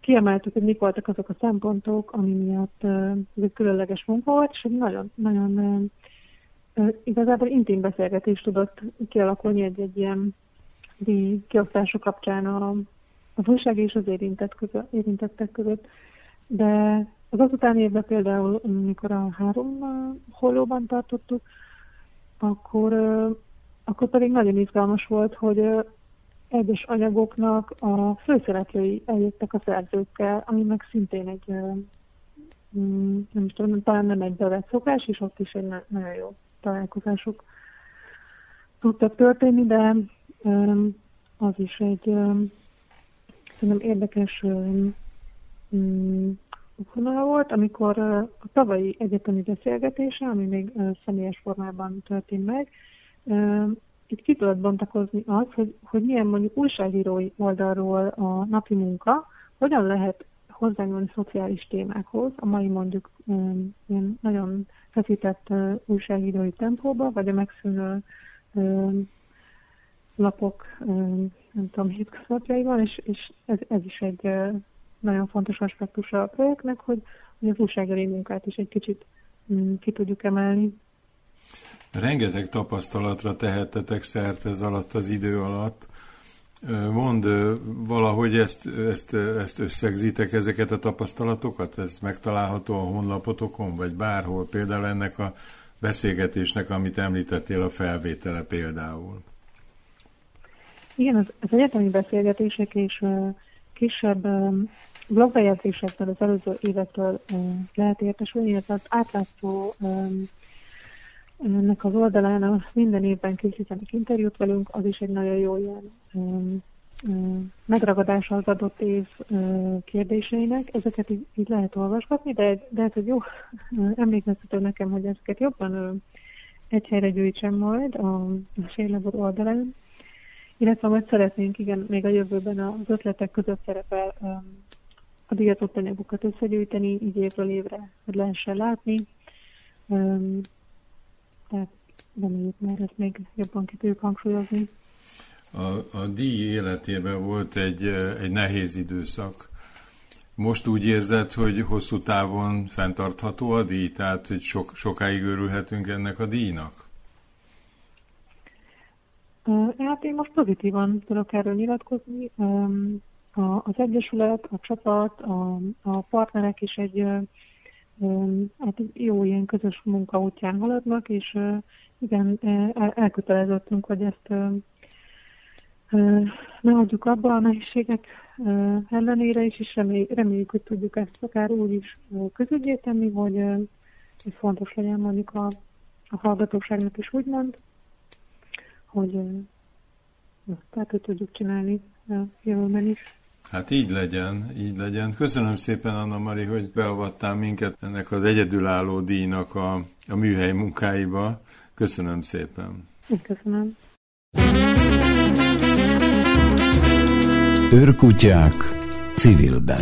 kiemeltük, hogy mik voltak azok a szempontok, ami miatt ez egy különleges munka volt, és egy nagyon, nagyon igazából intim beszélgetés tudott kialakulni egy-egy ilyen kiosztások kapcsán a, az újság és az érintett között, érintettek között. De az azután évben például, amikor a három holóban tartottuk, akkor, akkor pedig nagyon izgalmas volt, hogy egyes anyagoknak a főszereplői eljöttek a szerzőkkel, ami meg szintén egy, nem is tudom, talán nem egy bevett szokás, és ott is egy nagyon jó találkozások tudtak történni, de az is egy szerintem érdekes vonal volt, amikor a tavalyi egyetemi beszélgetése, ami még személyes formában történt meg, itt ki tudott bontakozni az, hogy, hogy milyen mondjuk újságírói oldalról a napi munka, hogyan lehet hozzányúlni szociális témákhoz, a mai mondjuk ilyen nagyon feszített újságírói tempóba, vagy a megszűnő lapok, nem tudom, hétköznapjaiban, és, és ez, ez is egy nagyon fontos aspektusa a projektnek, hogy, hogy az újságírói munkát is egy kicsit um, ki tudjuk emelni. Rengeteg tapasztalatra tehettetek szert ez alatt az idő alatt. Mond valahogy ezt, ezt, ezt összegzitek, ezeket a tapasztalatokat? Ez megtalálható a honlapotokon, vagy bárhol? Például ennek a beszélgetésnek, amit említettél, a felvétele például. Igen, az, az egyetemi beszélgetések és uh, kisebb uh, blogbejegyzésekből az előző évektől lehet értesülni, ez az átlátszó ennek az oldalán minden évben készítenek interjút velünk, az is egy nagyon jó ilyen megragadása az adott év kérdéseinek. Ezeket így, így lehet olvasgatni, de, de ez egy jó emlékeztető nekem, hogy ezeket jobban egy helyre gyűjtsem majd a Sérlebor oldalán. Illetve majd szeretnénk, igen, még a jövőben az ötletek között szerepel a díjatott anyagokat összegyűjteni, így évről évre, hogy lehessen látni. Tehát reméljük már ezt még jobban ki tudjuk hangsúlyozni. A, a díj életében volt egy, egy nehéz időszak. Most úgy érzed, hogy hosszú távon fenntartható a díj, tehát hogy sok, sokáig örülhetünk ennek a díjnak? Hát én most pozitívan tudok erről nyilatkozni. Az Egyesület, a csapat, a, a partnerek is egy hát jó ilyen közös munka útján haladnak, és igen, elkötelezettünk, hogy ezt ne hagyjuk abba a nehézségek ellenére is, és reméljük, hogy tudjuk ezt akár úgy is közögyé tenni, hogy ez fontos legyen mondjuk a, a hallgatóságnak is úgymond, hogy tehát, hogy tudjuk csinálni jövőben is. Hát így legyen, így legyen. Köszönöm szépen, Anna Mari, hogy beavattál minket ennek az egyedülálló díjnak a, a műhely munkáiba. Köszönöm szépen. Köszönöm. Őrkutyák civilben.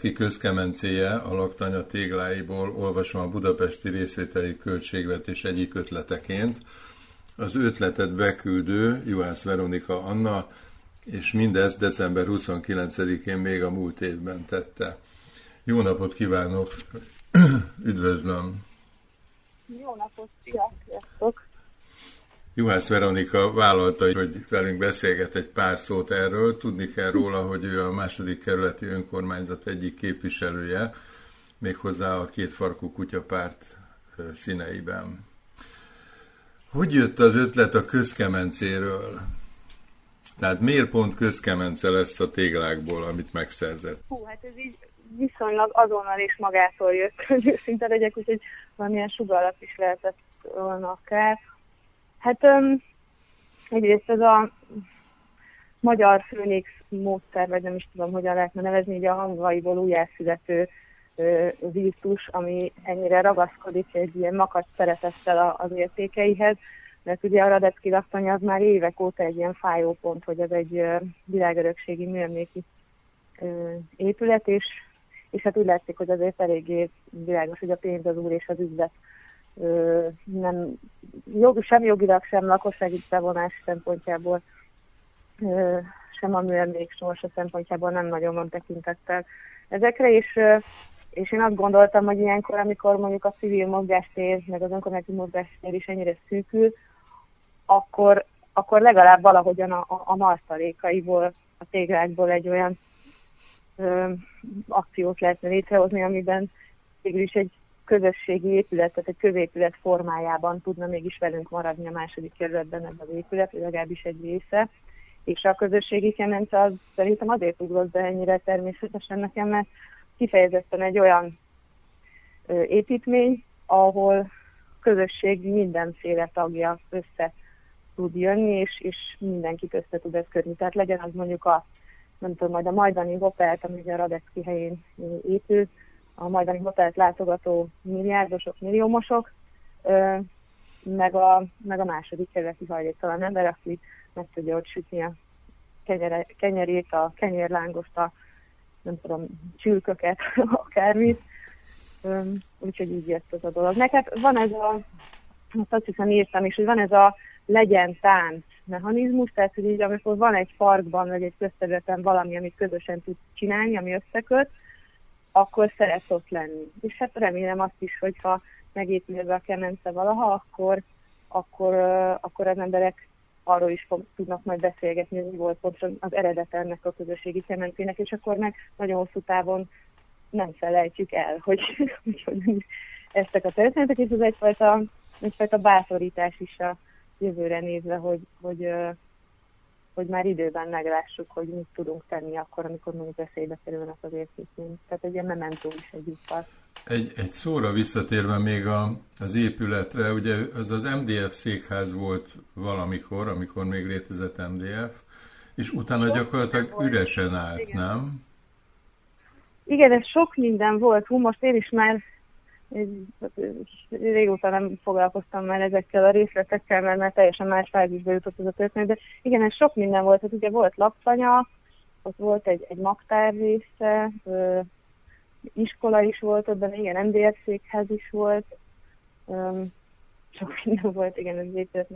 Radecki közkemencéje a laktanya tégláiból olvasom a budapesti részvételi költségvetés egyik ötleteként. Az ötletet beküldő Juhász Veronika Anna, és mindezt december 29-én még a múlt évben tette. Jó napot kívánok! Üdvözlöm! Jó napot! Sziasztok! Juhász Veronika vállalta, hogy velünk beszélget egy pár szót erről. Tudni kell róla, hogy ő a második kerületi önkormányzat egyik képviselője, méghozzá a két farkú kutyapárt színeiben. Hogy jött az ötlet a közkemencéről? Tehát miért pont közkemence lesz a téglákból, amit megszerzett? Hú, hát ez így viszonylag azonnal és magától jött, hogy őszinte legyek, úgyhogy valamilyen sugalap is lehetett volna akár. Hát um, egyrészt ez a magyar főnix módszer, vagy nem is tudom, hogyan lehetne nevezni, így a hangvaiból újjászülető virtus, ami ennyire ragaszkodik egy ilyen makacs szeretettel az értékeihez, mert ugye a Radecki laktanya az már évek óta egy ilyen fájó pont, hogy ez egy világörökségi műemléki épület, és, és hát úgy látszik, hogy azért eléggé világos, hogy a pénz az úr és az üzlet nem, jog, sem jogilag, sem lakossági bevonás szempontjából, sem a műemlék sorsa szempontjából nem nagyon van tekintettel ezekre, és, és én azt gondoltam, hogy ilyenkor, amikor mondjuk a civil mozgástér, meg az önkormányzati mozgástér is ennyire szűkül, akkor, akkor legalább valahogyan a, a, a martalékaiból, a téglákból egy olyan ö, akciót lehetne létrehozni, amiben végül is egy közösségi épület, tehát egy középület formájában tudna mégis velünk maradni a második kerületben ez az épület, legalábbis egy része. És a közösségi kemence az szerintem azért ugrott be ennyire természetesen nekem, mert kifejezetten egy olyan építmény, ahol közösség mindenféle tagja össze tud jönni, és, és mindenkit össze tud ezt kötni. Tehát legyen az mondjuk a, nem tudom, majd a majdani Hopelt, ami a Radecki helyén épül, a majdani hotelt látogató milliárdosok, milliómosok, meg a, meg a második kerületi hajléktalan ember, aki meg tudja ott sütni a kenyere, kenyerét, a kenyérlángost, a nem tudom, csülköket, akármit. Úgyhogy így jött az a dolog. Neked van ez a, azt hiszem írtam is, hogy van ez a legyen tánc mechanizmus, tehát hogy így amikor van egy parkban, vagy egy közterületen valami, amit közösen tud csinálni, ami összeköt, akkor szeret ott lenni. És hát remélem azt is, hogyha megépül a kemence valaha, akkor, akkor, akkor az emberek arról is fog, tudnak majd beszélgetni, hogy volt pontosan az eredet ennek a közösségi kemencének, és akkor meg nagyon hosszú távon nem felejtjük el, hogy, hogy, hogy eztek a történetek, és ez egyfajta, egyfajta bátorítás is a jövőre nézve, hogy, hogy, hogy már időben meglássuk, hogy mit tudunk tenni akkor, amikor mondjuk veszélybe kerülnek az értékünk. Tehát egy ilyen mementó is egy utat. Egy, egy szóra visszatérve még a, az épületre, ugye az az MDF székház volt valamikor, amikor még létezett MDF, és utána Sok gyakorlatilag üresen állt, Igen. nem? Igen, ez sok minden volt. Hú, most én is már régóta nem foglalkoztam már ezekkel a részletekkel, mert már teljesen más fázisba jutott ez a történet, de igen, ez sok minden volt. Hát ugye volt laptanya, ott volt egy, egy magtár része, ö, iskola is volt ott benne, igen, MDF székház is volt, ö, sok minden volt, igen, ez épület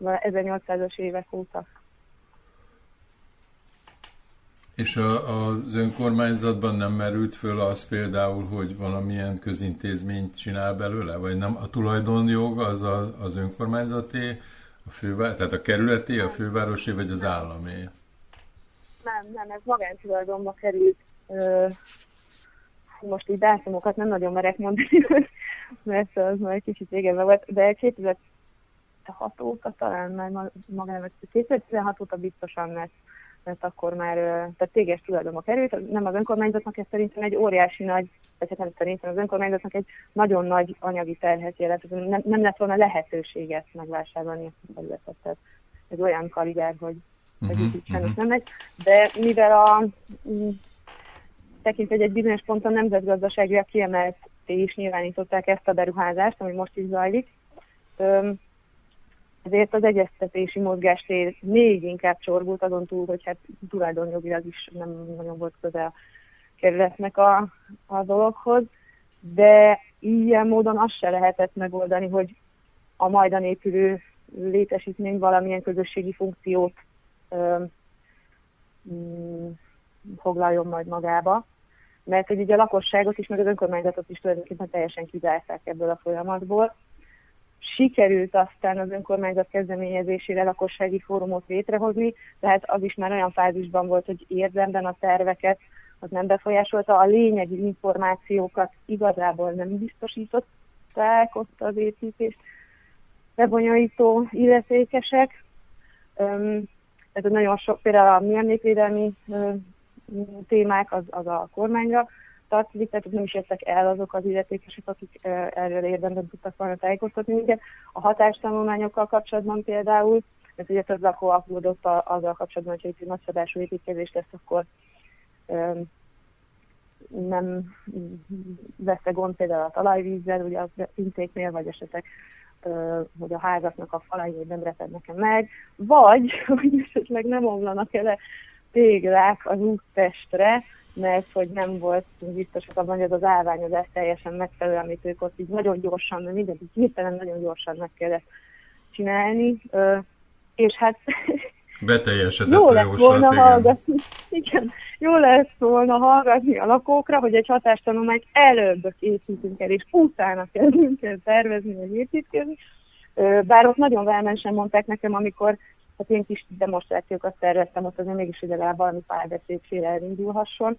1800-as évek óta És a, az önkormányzatban nem merült föl az például, hogy valamilyen közintézményt csinál belőle? Vagy nem a tulajdonjog az a, az önkormányzaté, a fővá, tehát a kerületi, a fővárosi vagy az állami? Nem, nem, ez magántulajdonba került. Most így dátumokat nem nagyon merek mondani, mert az majd kicsit régen volt, de 2006 óta talán már magának, 2016 óta biztosan lesz mert akkor már tehát téges tulajdonba került, nem az önkormányzatnak, ez szerintem egy óriási nagy, vagy hát nem szerintem az önkormányzatnak egy nagyon nagy anyagi terhet jelent, nem, nem lett volna lehetőséget megvásárolni ezt a területet, tehát ez olyan karigár, hogy uh-huh, így uh-huh. nem megy, de mivel a mm, tekintve egy bizonyos ponton nemzetgazdaságiak kiemelt is nyilvánították ezt a beruházást, ami most is zajlik, ezért az egyeztetési mozgástér még inkább csorbult, azon túl, hogy hát tulajdonjogilag is nem nagyon volt közel a kerületnek a, a dologhoz, de ilyen módon azt se lehetett megoldani, hogy a majdan épülő létesítmény valamilyen közösségi funkciót ö, mm, foglaljon majd magába, mert hogy ugye a lakosságot is, meg az önkormányzatot is tulajdonképpen teljesen kizárták ebből a folyamatból, sikerült aztán az önkormányzat kezdeményezésére lakossági fórumot létrehozni, tehát az is már olyan fázisban volt, hogy érdemben a terveket az nem befolyásolta, a lényegi információkat igazából nem biztosították ott az építést bebonyolító illetékesek. Ez nagyon sok, például a mi emlékvédelmi témák az, az a kormányra tartozik, tehát nem is jöttek el azok az illetékesek, akik erről érdemben tudtak volna tájékoztatni. Ugye A hatástanulmányokkal kapcsolatban például, mert ugye több lakó aggódott azzal kapcsolatban, hogy egy nagyszabású építkezés lesz, akkor nem vesz gond például a talajvízzel, ugye a pintéknél, vagy esetleg hogy a házaknak a falai nem repednek meg, vagy hogy esetleg nem omlanak el téglák az úttestre, mert hogy nem volt biztosak abban, hogy az az állványozás teljesen megfelelő, amit ők ott így nagyon gyorsan, mert mindent így hirtelen nagyon gyorsan meg kellett csinálni, és hát Beteljesedett jó lett volna igen. hallgatni, igen, jó lett volna hallgatni a lakókra, hogy egy hatástanulmányt előbb építünk el, és utána kezdünk el tervezni, vagy építkezni. Bár ott nagyon velmensen mondták nekem, amikor hát én kis demonstrációkat szerveztem, ott azért mégis legalább valami párbeszédféle elindulhasson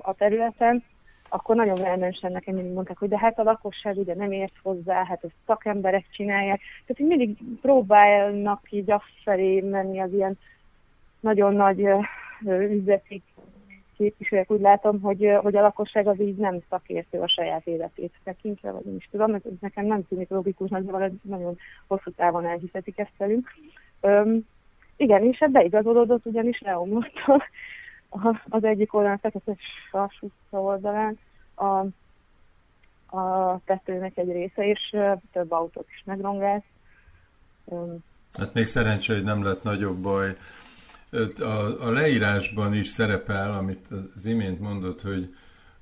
a területen, akkor nagyon elmensen nekem mindig mondták, hogy de hát a lakosság ugye nem ért hozzá, hát ezt szakemberek csinálják. Tehát hogy mindig próbálnak így afelé menni az ilyen nagyon nagy üzleti képviselők, úgy látom, hogy, hogy a lakosság az így nem szakértő a saját életét tekintve, vagy nem is tudom, ez nekem nem tűnik logikusnak, de nagyon hosszú távon elhihetik ezt velünk. Öm, igen, és ebbe igazolódott, ugyanis leomlott az egyik oldalán, fekete sas oldalán a, a tetőnek egy része, és több autót is megrongált. Hát még szerencsé, hogy nem lett nagyobb baj. A, a leírásban is szerepel, amit az imént mondott, hogy,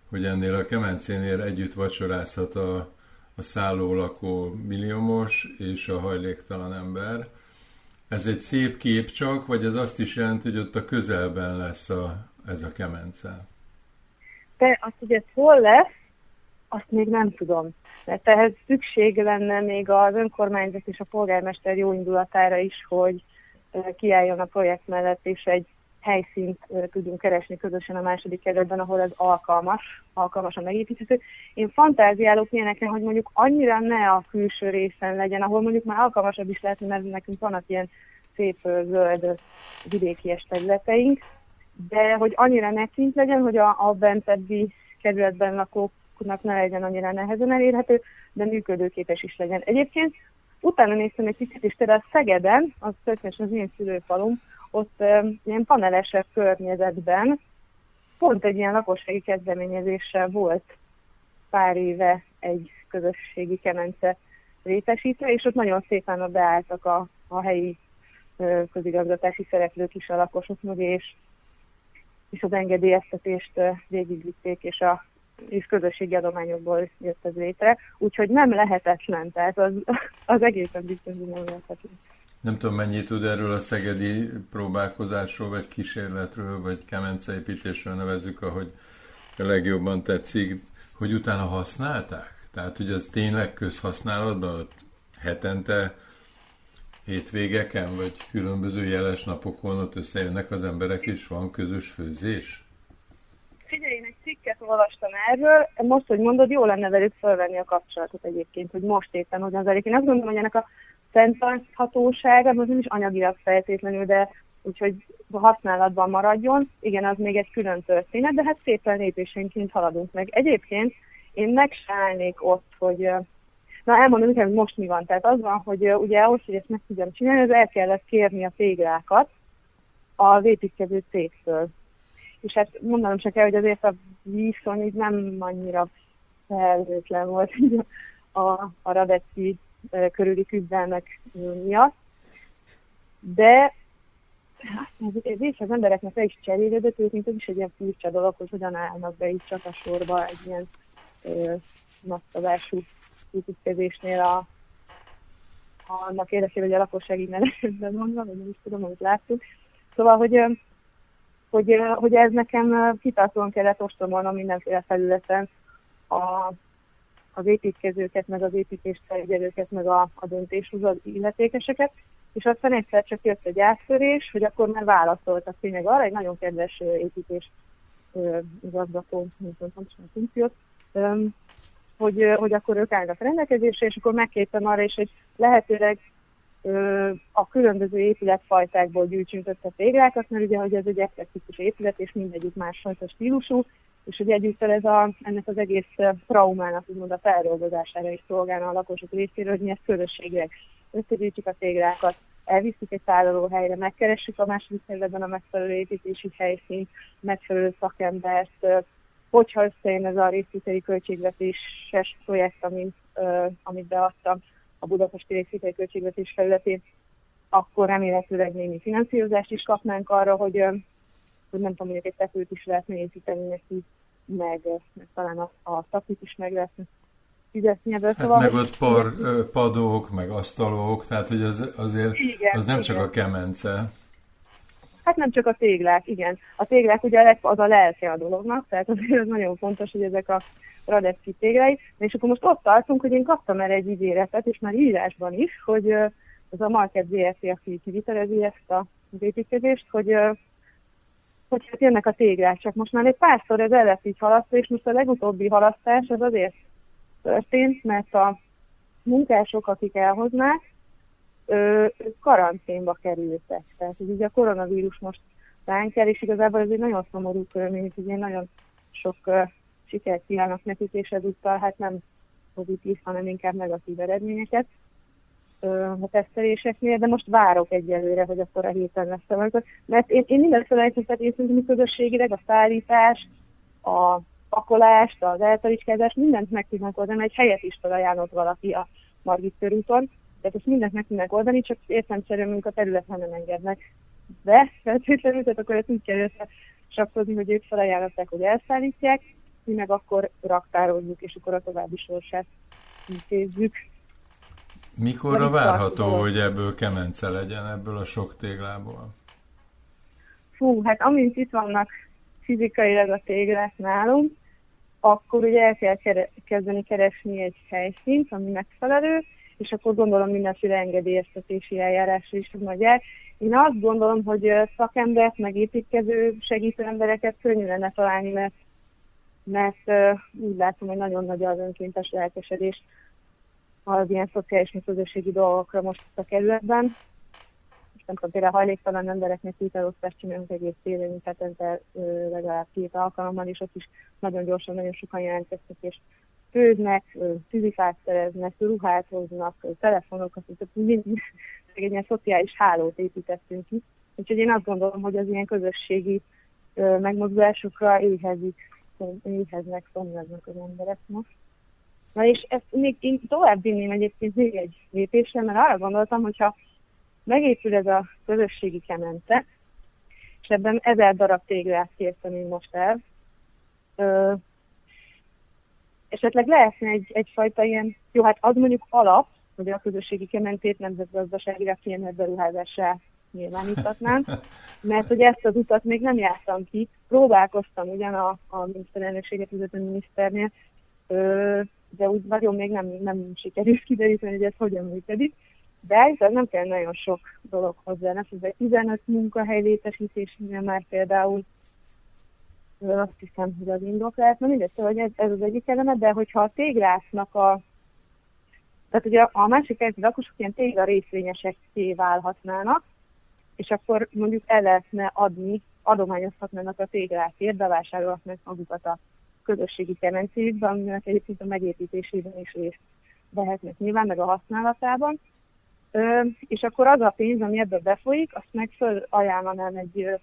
hogy ennél a kemencénél együtt vacsorázhat a, a szálló lakó milliómos és a hajléktalan ember. Ez egy szép kép csak, vagy ez azt is jelenti, hogy ott a közelben lesz a, ez a kemence? De azt, hogy ez hol lesz, azt még nem tudom. Mert ehhez szükség lenne még az önkormányzat és a polgármester jó indulatára is, hogy kiálljon a projekt mellett, és egy helyszínt tudjunk keresni közösen a második kerületben, ahol ez alkalmas, a megépíthető. Én fantáziálok ilyeneken, hogy mondjuk annyira ne a külső részen legyen, ahol mondjuk már alkalmasabb is lehetne, mert nekünk vannak ilyen szép zöld vidéki területeink, de hogy annyira ne kint legyen, hogy a, a bentebbi kerületben lakóknak ne legyen annyira nehezen elérhető, de működőképes is legyen. Egyébként utána néztem egy kicsit, és a Szegeden, az történetesen az én szülőfalum, ott ilyen panelesebb környezetben pont egy ilyen lakossági kezdeményezéssel volt pár éve egy közösségi kemence létesítve, és ott nagyon szépen beálltak a, a helyi közigazgatási szereplők is a lakosok mögé, és, és az engedélyeztetést végigvitték, és a és közösségi adományokból jött ez létre, úgyhogy nem lehetetlen, tehát az, az egészen biztos, hogy nem lehetetlen. Nem tudom, mennyit tud erről a szegedi próbálkozásról, vagy kísérletről, vagy kemenceépítésről nevezzük, ahogy a legjobban tetszik, hogy utána használták? Tehát, hogy az tényleg közhasználatban, ott hetente, hétvégeken, vagy különböző jeles napokon ott összejönnek az emberek, és van közös főzés? Figyelj, én egy cikket olvastam erről, most, hogy mondod, jó lenne velük felvenni a kapcsolatot egyébként, hogy most éppen hogyan zajlik. Én azt gondolom, hogy ennek a fenntarthatósága, az nem is anyagilag feltétlenül, de úgyhogy a használatban maradjon. Igen, az még egy külön történet, de hát szépen lépésenként haladunk meg. Egyébként én meg ott, hogy Na, elmondom hogy most mi van. Tehát az van, hogy ugye ahhoz, hogy ezt meg tudjam csinálni, az el kellett kérni a téglákat az építkező cégtől. És hát mondanom se kell, hogy azért a viszony így nem annyira felhőtlen volt a, a Radecki körüli küzdelmek miatt. De hát, ez, ez az embereknek le is cserélődött, mint ez is egy ilyen furcsa dolog, hogy hogyan állnak be így sorba egy ilyen nagyszabású építkezésnél a, annak érdekében, hogy a lakosság így ne vagy nem is tudom, amit láttuk. Szóval, hogy, hogy, hogy ez nekem kitartóan kellett ostromolnom mindenféle felületen a, az építkezőket, meg az építést felügyelőket, meg a, a döntéshozó illetékeseket, és aztán egyszer csak jött egy áttörés, hogy akkor már válaszoltak tényleg arra, egy nagyon kedves építés igazgató, mint mondtam, funkciót, hogy, hogy akkor ők állnak rendelkezésre, és akkor megkértem arra is, hogy lehetőleg a különböző épületfajtákból gyűjtsünk össze téglákat, mert ugye, hogy ez egy eklektikus épület, és mindegyik másfajta stílusú, és hogy egyúttal ez a, ennek az egész traumának, úgymond a feldolgozására is szolgálna a lakosok részéről, hogy mi ezt közösségileg összegyűjtjük a téglákat, elviszük egy helyre, megkeressük a második kerületben a megfelelő építési helyszínt, megfelelő szakembert, hogyha összejön ez a részvételi költségvetéses projekt, amit, amit beadtam a Budapesti részvételi költségvetés felületén, akkor remélhetőleg némi finanszírozást is kapnánk arra, hogy, hogy nem tudom, mondjuk egy tetőt is lehetne építeni neki, meg, meg talán a, a tapit is meg lehetne fizetni ebből. Hát szóval, meg ott par, padók, meg asztalok, tehát hogy az, azért igen, az nem igen. csak a kemence. Hát nem csak a téglák, igen. A téglák ugye az a lelke a dolognak, tehát azért az nagyon fontos, hogy ezek a Radecki téglái. És akkor most ott tartunk, hogy én kaptam erre egy ígéretet, és már írásban is, hogy az a Market ZRT, aki kivitelezi ezt a építkezést, hogy hogy hát jönnek a téglák, csak most már egy párszor ez el lett így halasztva, és most a legutóbbi halasztás az azért történt, mert a munkások, akik elhoznák, ö, karanténba kerültek. Tehát ugye a koronavírus most ránk el, és igazából ez egy nagyon szomorú körülmény, hogy én nagyon sok ö, sikert kívánok nekik, és ezúttal hát nem pozitív, hanem inkább negatív eredményeket a teszteléseknél, de most várok egyelőre, hogy akkor a héten lesz a Mert én, én minden felejtőztet észrezni közösségileg, a szállítás, a pakolást, az eltalicskázás, mindent meg tudnak oldani, egy helyet is felajánlott valaki a Margit körúton, tehát ezt mindent meg tudnak oldani, csak értem szerint a területen nem engednek. be feltétlenül, tehát akkor ezt úgy kell összesapkozni, hogy ők felajánlották, hogy elszállítják, mi meg akkor raktározzuk, és akkor a további sorsát intézzük. Mikorra várható, hogy ebből kemence legyen, ebből a sok téglából? Fú, hát amint itt vannak fizikailag a téglák nálunk, akkor ugye el kell kere- kezdeni keresni egy helyszínt, ami megfelelő, és akkor gondolom mindenféle engedélyeztetési eljárásra is majd el. Én azt gondolom, hogy szakembert, meg építkező segítő embereket könnyű lenne találni, mert, mert úgy látom, hogy nagyon nagy az önkéntes lelkesedés az ilyen szociális közösségi dolgokra most a kerületben. Most nem tudom, például hajléktalan embereknek hitelosztást csinálunk egész télen, mint hetente legalább két alkalommal, és ott is nagyon gyorsan, nagyon sokan jelentkeztek, és főznek, tűzifát szereznek, ruhát hoznak, telefonokat, tehát egy ilyen szociális hálót építettünk ki. Úgyhogy én azt gondolom, hogy az ilyen közösségi megmozdulásokra éhezik, éheznek, szomjaznak az emberek most. Na és ezt még én tovább vinném egyébként még egy lépésre, mert arra gondoltam, hogyha megépül ez a közösségi kemence, és ebben ezer darab téglát kértem én most el, ö, esetleg lehetne egy, egyfajta ilyen, jó, hát az mondjuk alap, hogy a közösségi kementét nemzetgazdaságira kiemelt beruházásra nyilvánítatnám, mert hogy ezt az utat még nem jártam ki. Próbálkoztam ugyan a, a miniszterelnökséget vezető miniszternél, ö, de úgy nagyon még nem, nem sikerült kideríteni, hogy ez hogyan működik. De ez nem kell nagyon sok dolog hozzá. Nem ez 15 munkahely létesítésnél már például azt hiszem, hogy az indok lehet. Na mindegy, hogy ez, ez az egyik eleme, de hogyha a téglásznak a tehát ugye a másik egy lakosok ilyen tégla részvényesekké válhatnának, és akkor mondjuk el lehetne adni, adományozhatnának a téglákért, bevásárolhatnak magukat a közösségi kemencéjükben, aminek egyébként a megépítésében is részt vehetnek nyilván, meg a használatában. Ö, és akkor az a pénz, ami ebből befolyik, azt meg fölajánlanám egy ö,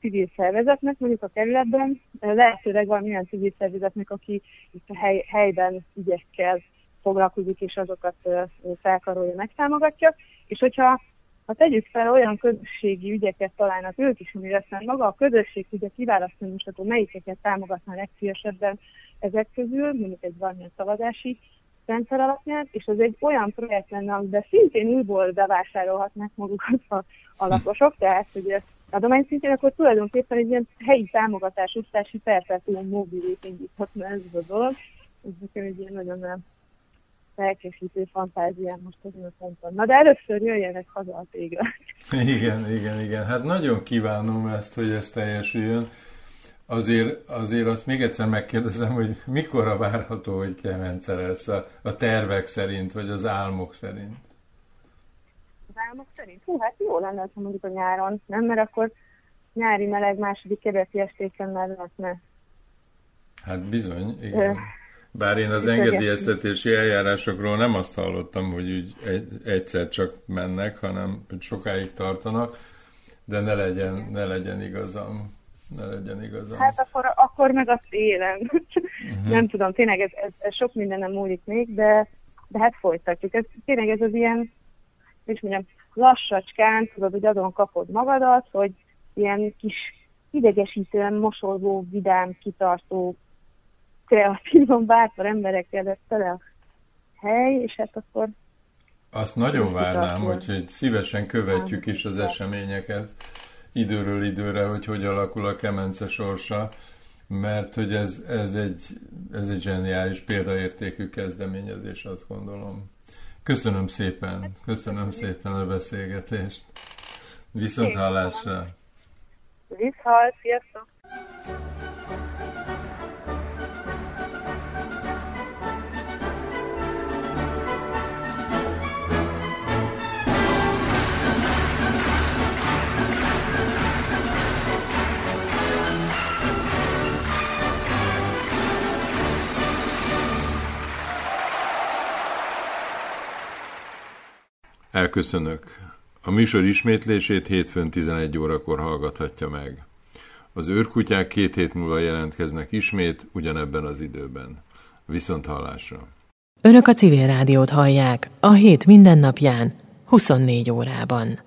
civil szervezetnek, mondjuk a kerületben, lehetőleg valamilyen civil szervezetnek, aki itt a hely, helyben ügyekkel foglalkozik, és azokat felkarolja, megtámogatja. És hogyha ha tegyük fel, olyan közösségi ügyeket találnak ők is, amire aztán maga a közösség tudja kiválasztani, most akkor melyikeket támogatná legszívesebben ezek közül, mondjuk egy valamilyen szavazási rendszer alapján, és az egy olyan projekt lenne, amiben szintén újból bevásárolhatnak magukat a, a lakosok, tehát hogy adomány szintén, akkor tulajdonképpen egy ilyen helyi támogatás osztási perpetuum mobilét indíthatna ez a dolog. Ez nekem egy ilyen nagyon felkészítő fantáziám most azon a ponton. Na de először jöjjenek haza a téglák. Igen, igen, igen. Hát nagyon kívánom ezt, hogy ez teljesüljön. Azért, azért azt még egyszer megkérdezem, hogy mikorra várható, hogy Kemence lesz a, a tervek szerint, vagy az álmok szerint? Az álmok szerint? Hú, hát jó lenne, ha mondjuk a nyáron, nem? Mert akkor nyári meleg második kerületi estéken már lehetne. Hát bizony, igen. Bár én az engedélyeztetési eljárásokról nem azt hallottam, hogy úgy egy, egyszer csak mennek, hanem hogy sokáig tartanak, de ne legyen, ne legyen igazam. Ne legyen igazam. Hát akkor, akkor meg azt élem. Uh-huh. nem tudom, tényleg ez, ez, ez sok minden nem múlik még, de, de hát folytatjuk. Ez, tényleg ez az ilyen, és mondjam, lassacskán, tudod, hogy azon kapod magadat, hogy ilyen kis idegesítően mosolygó, vidám, kitartó kreatívan bátor emberekkel lesz tele a hely, és hát akkor... Azt nagyon várnám, hogy szívesen követjük is az eseményeket időről időre, hogy hogy alakul a kemence sorsa, mert hogy ez, ez, egy, ez egy zseniális példaértékű kezdeményezés, azt gondolom. Köszönöm szépen, köszönöm szépen a beszélgetést. Viszont hallásra! Viszhal, sziasztok! Elköszönök. A műsor ismétlését hétfőn 11 órakor hallgathatja meg. Az őrkutyák két hét múlva jelentkeznek ismét, ugyanebben az időben. Viszont hallásra. Önök a civil rádiót hallják a hét mindennapján, 24 órában.